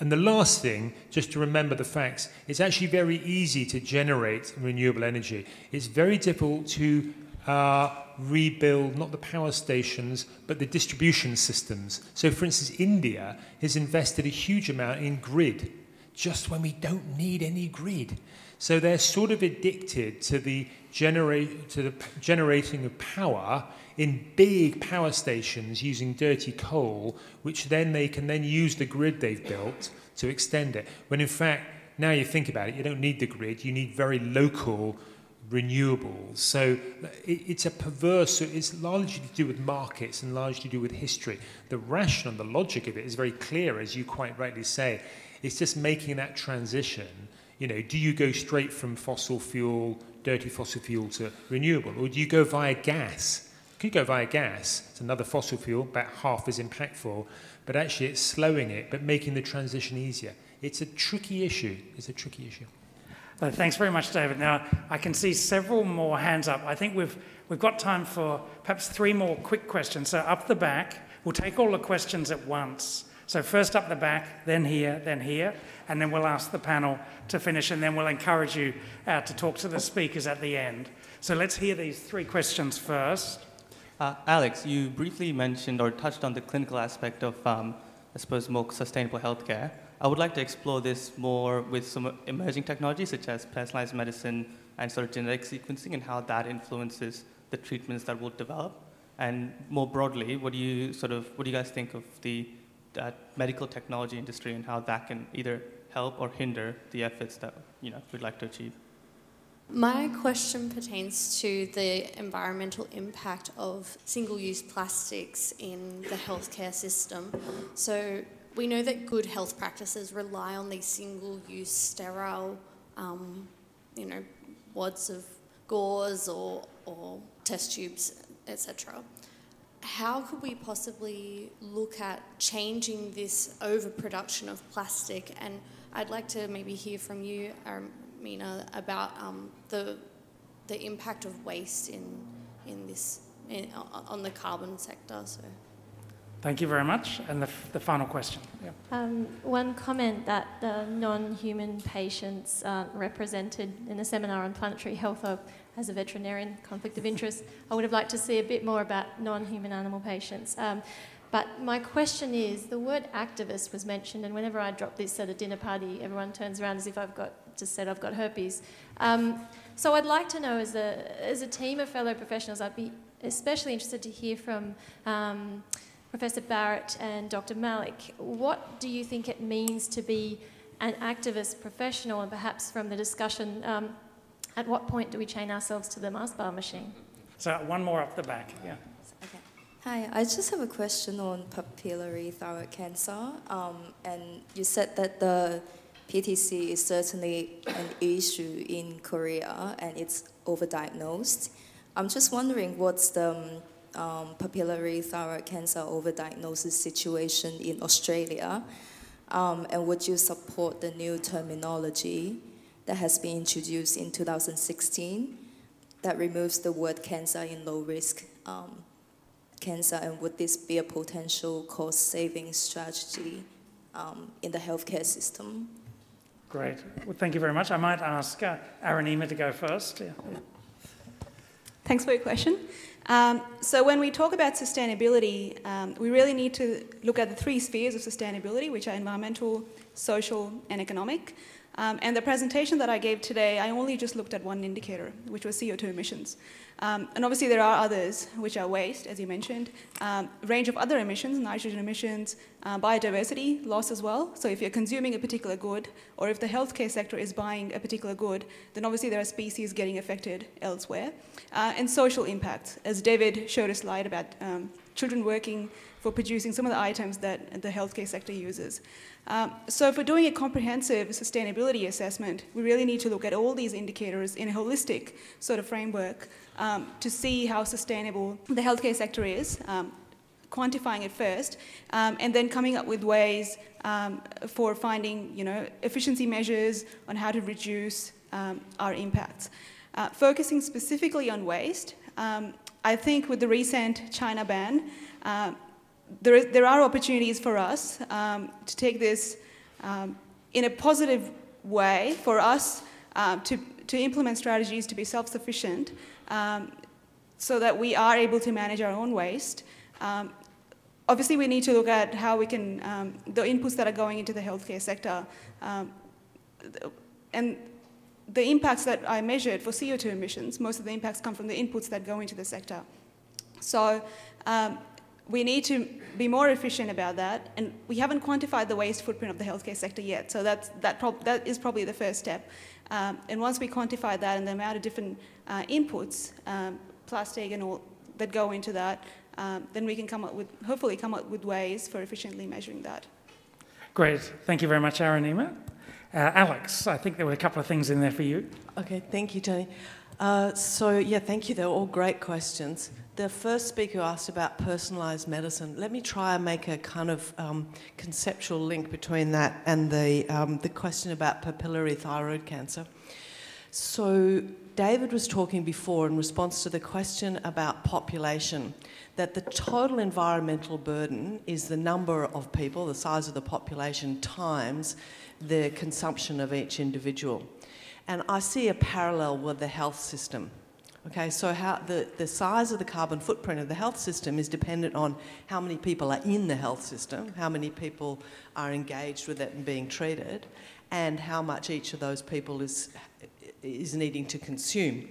And the last thing, just to remember the facts, it's actually very easy to generate renewable energy. It's very difficult to uh, rebuild not the power stations but the distribution systems. So, for instance, India has invested a huge amount in grid just when we don't need any grid. So they're sort of addicted to the, generate, to the generating of power in big power stations using dirty coal, which then they can then use the grid they've built to extend it. When in fact, now you think about it, you don't need the grid, you need very local renewables. So it's a perverse, it's largely to do with markets and largely to do with history. The rationale, the logic of it is very clear, as you quite rightly say. It's just making that transition. You know, do you go straight from fossil fuel, dirty fossil fuel to renewable, or do you go via gas? You could go via gas. It's another fossil fuel, about half as impactful, but actually it's slowing it, but making the transition easier. It's a tricky issue. It's a tricky issue. Uh, thanks very much, David. Now, I can see several more hands up. I think we've, we've got time for perhaps three more quick questions. So, up the back, we'll take all the questions at once. So, first up the back, then here, then here, and then we'll ask the panel to finish, and then we'll encourage you uh, to talk to the speakers at the end. So, let's hear these three questions first. Uh, Alex, you briefly mentioned or touched on the clinical aspect of, um, I suppose, more sustainable healthcare. I would like to explore this more with some emerging technologies such as personalized medicine and sort of genetic sequencing and how that influences the treatments that will develop. And more broadly, what do you sort of what do you guys think of the uh, medical technology industry and how that can either help or hinder the efforts that you know we'd like to achieve? My question pertains to the environmental impact of single-use plastics in the healthcare system. So we know that good health practices rely on these single-use sterile, um, you know, wads of gauze or, or test tubes, etc. how could we possibly look at changing this overproduction of plastic? And I'd like to maybe hear from you, Arunima, about um, the the impact of waste in in this in, on the carbon sector. So. Thank you very much. And the, the final question. Yeah. Um, one comment that the non human patients aren't represented in the seminar on planetary health or as a veterinarian, conflict of interest. I would have liked to see a bit more about non human animal patients. Um, but my question is the word activist was mentioned, and whenever I drop this at a dinner party, everyone turns around as if I've got just said I've got herpes. Um, so I'd like to know, as a, as a team of fellow professionals, I'd be especially interested to hear from. Um, Professor Barratt and Dr. Malik, what do you think it means to be an activist professional, and perhaps from the discussion, um, at what point do we chain ourselves to the Mars bar machine? So one more up the back, yeah. Okay. Hi, I just have a question on papillary thyroid cancer. Um, and you said that the PTC is certainly an issue in Korea and it's overdiagnosed. I'm just wondering what's the um, papillary thyroid cancer overdiagnosis situation in Australia? Um, and would you support the new terminology that has been introduced in 2016 that removes the word cancer in low risk um, cancer? And would this be a potential cost saving strategy um, in the healthcare system? Great. Well, thank you very much. I might ask uh, Arunima to go first. Yeah. Thanks for your question. Um, so when we talk about sustainability, um, we really need to look at the three spheres of sustainability, which are environmental, social, and economic. Um, and the presentation that I gave today, I only just looked at one indicator, which was CO2 emissions. Um, and obviously there are others, which are waste, as you mentioned, um, range of other emissions, nitrogen emissions, uh, biodiversity loss as well. So if you're consuming a particular good, or if the healthcare sector is buying a particular good, then obviously there are species getting affected elsewhere. Uh, and social impacts, as David showed a slide about um, children working for producing some of the items that the healthcare sector uses. Um, so we're doing a comprehensive sustainability assessment, we really need to look at all these indicators in a holistic sort of framework um, to see how sustainable the healthcare sector is, um, quantifying it first, um, and then coming up with ways um, for finding, you know, efficiency measures on how to reduce um, our impacts. Uh, focusing specifically on waste, I think with the recent China ban, uh, there, is, there are opportunities for us um, to take this um, in a positive way for us um, to, to implement strategies to be self sufficient um, so that we are able to manage our own waste. Um, obviously, we need to look at how we can, um, the inputs that are going into the healthcare sector. and the impacts that I measured for CO2 emissions, most of the impacts come from the inputs that go into the sector. So um, we need to be more efficient about that, and we haven't quantified the waste footprint of the healthcare sector yet. So that's, that, prob- that is probably the first step. Um, and once we quantify that and the amount of different uh, inputs, um, plastic and all that go into that, um, then we can come up with, hopefully, come up with ways for efficiently measuring that. Great. Thank you very much, Aaron Uh, Alex, I think there were a couple of things in there for you. Okay, thank you, Tony. Uh, so, yeah, thank you. They're all great questions the first speaker asked about personalised medicine. Let me try and make a kind of um, conceptual link between that and the, um, the question about papillary thyroid cancer. So, David was talking before in response to the question about population, that the total environmental burden is the number of people, the size of the population, times the consumption of each individual. And I see a parallel with the health system. Okay, so how the, the size of the carbon footprint of the health system is dependent on how many people are in the health system, how many people are engaged with it and being treated, and how much each of those people is, is needing to consume.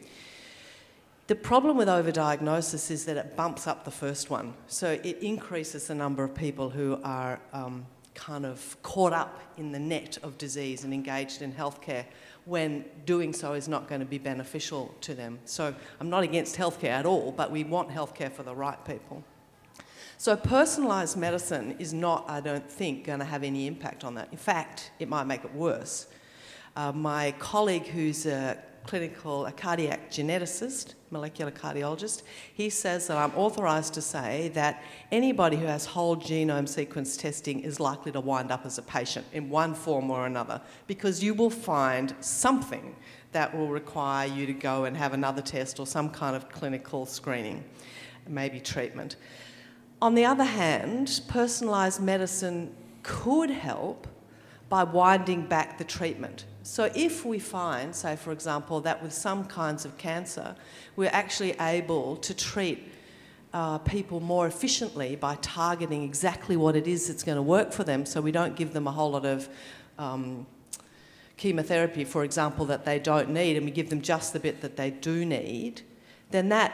The problem with overdiagnosis is that it bumps up the first one. So it increases the number of people who are um, kind of caught up in the net of disease and engaged in healthcare when doing so is not going to be beneficial to them. So I'm not against healthcare at all, but we want healthcare for the right people. So personalised medicine is not, I don't think, going to have any impact on that. In fact, it might make it worse. Uh, my colleague who's a clinical, a cardiac geneticist, molecular cardiologist. He says that I'm authorised to say that anybody who has whole genome sequence testing is likely to wind up as a patient in one form or another because you will find something that will require you to go and have another test or some kind of clinical screening, maybe treatment. On the other hand, personalised medicine could help by winding back the treatment. So, if we find, say, for example, that with some kinds of cancer, we're actually able to treat uh, people more efficiently by targeting exactly what it is that's going to work for them, so we don't give them a whole lot of um, chemotherapy, for example, that they don't need, and we give them just the bit that they do need, then that,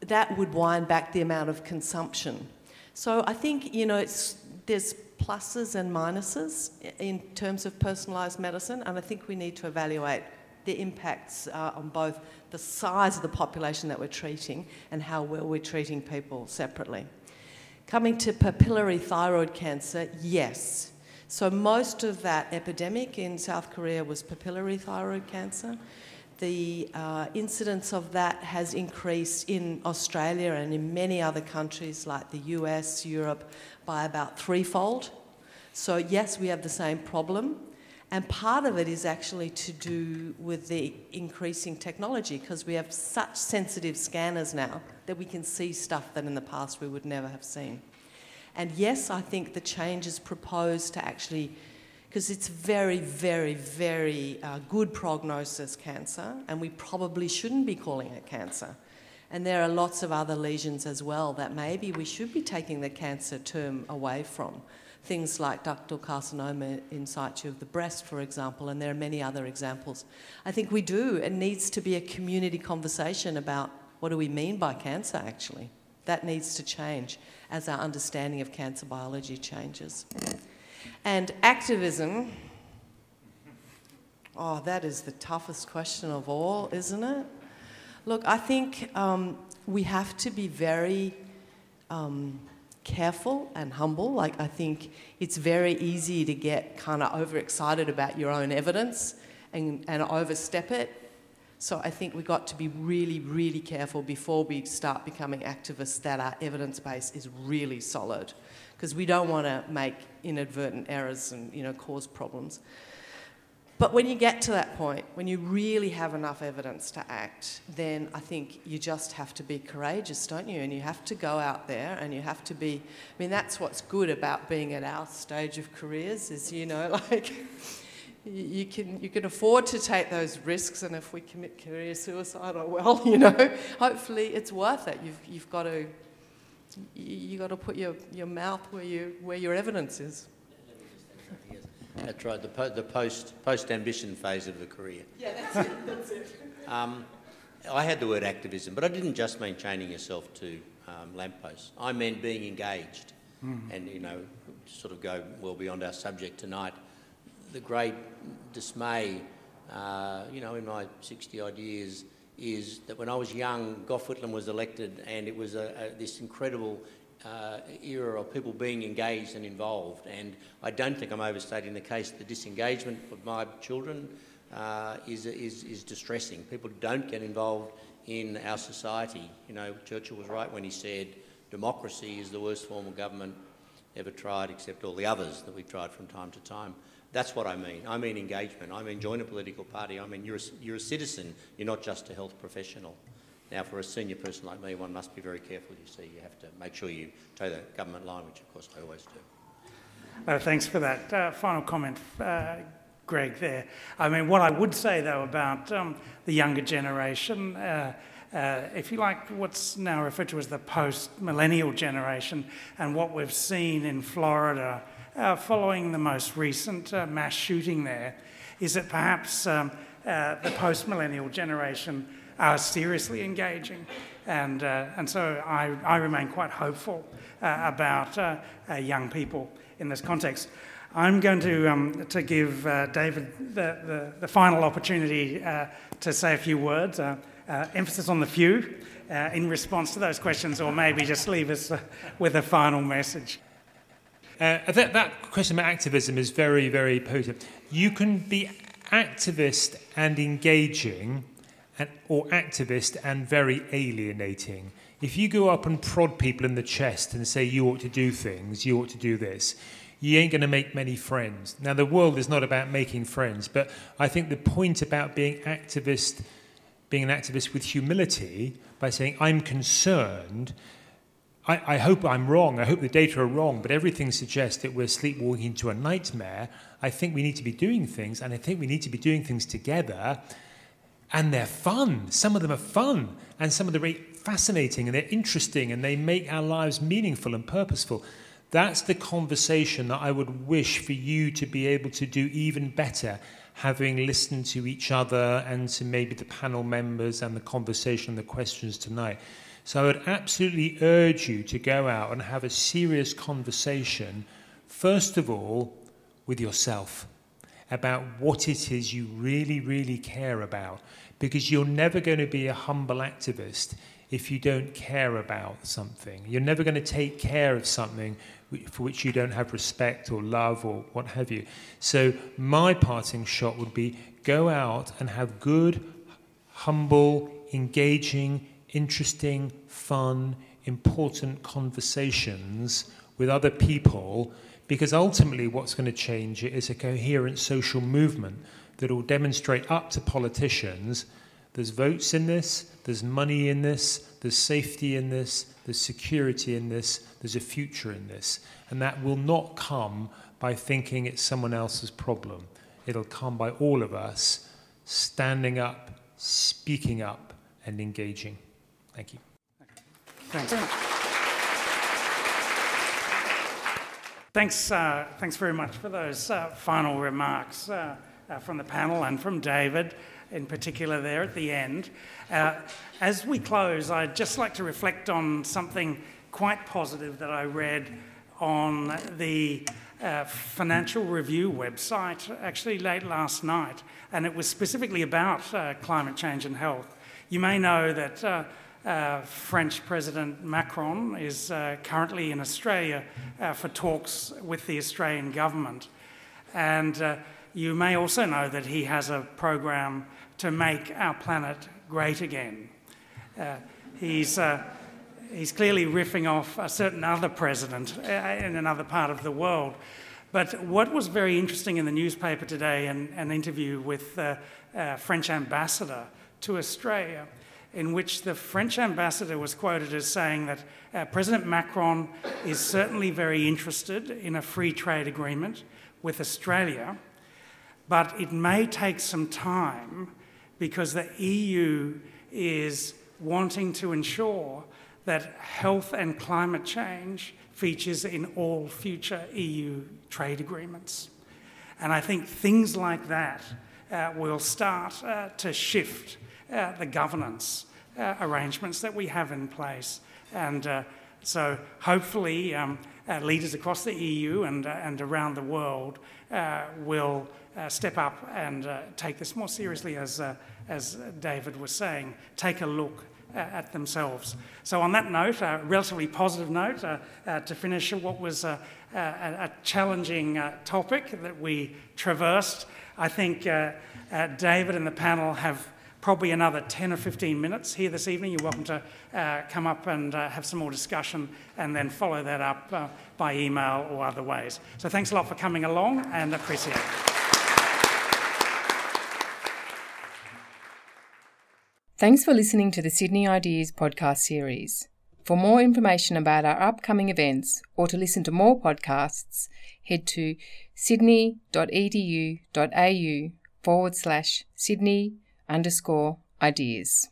that would wind back the amount of consumption. So, I think, you know, it's, there's pluses and minuses in terms of personalised medicine, and I think we need to evaluate the impacts uh, on both the size of the population that we're treating and how well we're treating people separately. Coming to papillary thyroid cancer, yes. So, most of that epidemic in South Korea was papillary thyroid cancer. The uh, incidence of that has increased in Australia and in many other countries like the US, Europe, by about threefold. So, yes, we have the same problem. And part of it is actually to do with the increasing technology because we have such sensitive scanners now that we can see stuff that in the past we would never have seen. And yes, I think the changes proposed to actually, because it's very, very, very uh, good prognosis cancer, and we probably shouldn't be calling it cancer. And there are lots of other lesions as well that maybe we should be taking the cancer term away from. Things like ductal carcinoma in situ of the breast, for example, and there are many other examples. I think we do. It needs to be a community conversation about what do we mean by cancer, actually. That needs to change as our understanding of cancer biology changes. And activism, oh, that is the toughest question of all, isn't it? Look, I think um, we have to be very um, careful and humble. Like, I think it's very easy to get kind of overexcited about your own evidence and, and overstep it. So I think we've got to be really, really careful before we start becoming activists that our evidence base is really solid, because we don't want to make inadvertent errors and you know cause problems. But when you get to that point, when you really have enough evidence to act, then I think you just have to be courageous, don't you? And you have to go out there and you have to be. I mean, that's what's good about being at our stage of careers, is, you know, *laughs* like. You can, you can afford to take those risks, and if we commit career suicide, oh well, *laughs* you know, hopefully it's worth it. You've, you've got to, you got to put your, your mouth where, you, where your evidence is. That's right, the, po- the post, post-ambition phase of the career. Yeah, that's it, that's it. *laughs* Um, I had the word activism, but I didn't just mean chaining yourself to um, lampposts. I meant being engaged Mm. and, you know, sort of go well beyond our subject tonight. The great dismay, uh, you know, in my 60 odd years, is that when I was young, Gough Whitlam was elected, and it was a, a, this incredible uh, era of people being engaged and involved. And I don't think I'm overstating the case. The disengagement of my children uh, is, is, is distressing. People don't get involved in our society. You know, Churchill was right when he said democracy is the worst form of government ever tried, except all the others that we've tried from time to time. That's what I mean. I mean engagement. I mean join a political party. I mean you're a, you're a citizen. You're not just a health professional. Now, for a senior person like me, one must be very careful. You see, you have to make sure you toe the government line, which of course I always do. Uh, thanks for that uh, final comment, uh, Greg. There. I mean, what I would say though about um, the younger generation. Uh, uh, if you like, what's now referred to as the post millennial generation, and what we've seen in Florida uh, following the most recent uh, mass shooting there, is that perhaps um, uh, the post millennial generation are seriously engaging. And, uh, and so I, I remain quite hopeful uh, about young people in this context. I'm going to, um, to give David the, the, the, final opportunity to say a few words uh, emphasis on the few uh, in response to those questions, or maybe just leave us uh, with a final message. Uh, that, that question about activism is very, very potent. You can be activist and engaging, and, or activist and very alienating. If you go up and prod people in the chest and say you ought to do things, you ought to do this, you ain't going to make many friends. Now, the world is not about making friends, but I think the point about being activist, being an activist with humility, by saying I'm concerned I, I, hope I'm wrong. I hope the data are wrong, but everything suggests that we're sleepwalking into a nightmare. I think we need to be doing things, and I think we need to be doing things together. And they're fun. Some of them are fun, and some of them are fascinating, and they're interesting, and they make our lives meaningful and purposeful. That's the conversation that I would wish for you to be able to do even better, having listened to each other and to maybe the panel members and the conversation and the questions tonight. So I would absolutely urge you to go out and have a serious conversation, first of all, with yourself about what it is you really, really care about. Because you're never going to be a humble activist if you don't care about something. You're never going to take care of something for which you don't have respect or love or what have you. So, my parting shot would be go out and have good, humble, engaging, interesting, fun, important conversations with other people because ultimately what's going to change it is a coherent social movement that will demonstrate up to politicians there's votes in this, there's money in this, there's safety in this, there's security in this, there's a future in this. And that will not come by thinking it's someone else's problem. It'll come by all of us standing up, speaking up, and engaging. Thank you. Thanks. Thanks, uh, thanks very much for those uh, final remarks uh, uh from the panel and from David in particular there at the end. Uh, as we close, I'd just like to reflect on something quite positive that I read on the uh, Financial Review website actually late last night, and it was specifically about climate change and health. You may know that uh, French President Macron is uh, currently in Australia uh, for talks with the Australian government. And uh, you may also know that he has a program to make our planet great again. Uh, he's, he's clearly riffing off a certain other president in another part of the world. But what was very interesting in the newspaper today, an, an interview with the French ambassador to Australia, in which the French ambassador was quoted as saying that uh, President Macron is certainly very interested in a free trade agreement with Australia, but it may take some time because the EU is wanting to ensure that health and climate change features in all future EU trade agreements. And I think things like that uh, will start uh, to shift uh, the governance uh, arrangements that we have in place. And uh, so hopefully um, uh, leaders across the EU and, uh, and around the world uh, will step up and take this more seriously, as, as David was saying, take a look at themselves. So, on that note, a relatively positive note, uh, uh, to finish what was a, challenging uh, topic that we traversed, I think David and the panel have probably another 10 or 15 minutes here this evening. You're welcome to uh, come up and uh, have some more discussion and then follow that up uh, by email or other ways. So thanks a lot for coming along and appreciate it. Thanks for listening to the Sydney Ideas podcast series. For more information about our upcoming events or to listen to more podcasts, head to sydney.edu.au forward slash Sydney underscore ideas.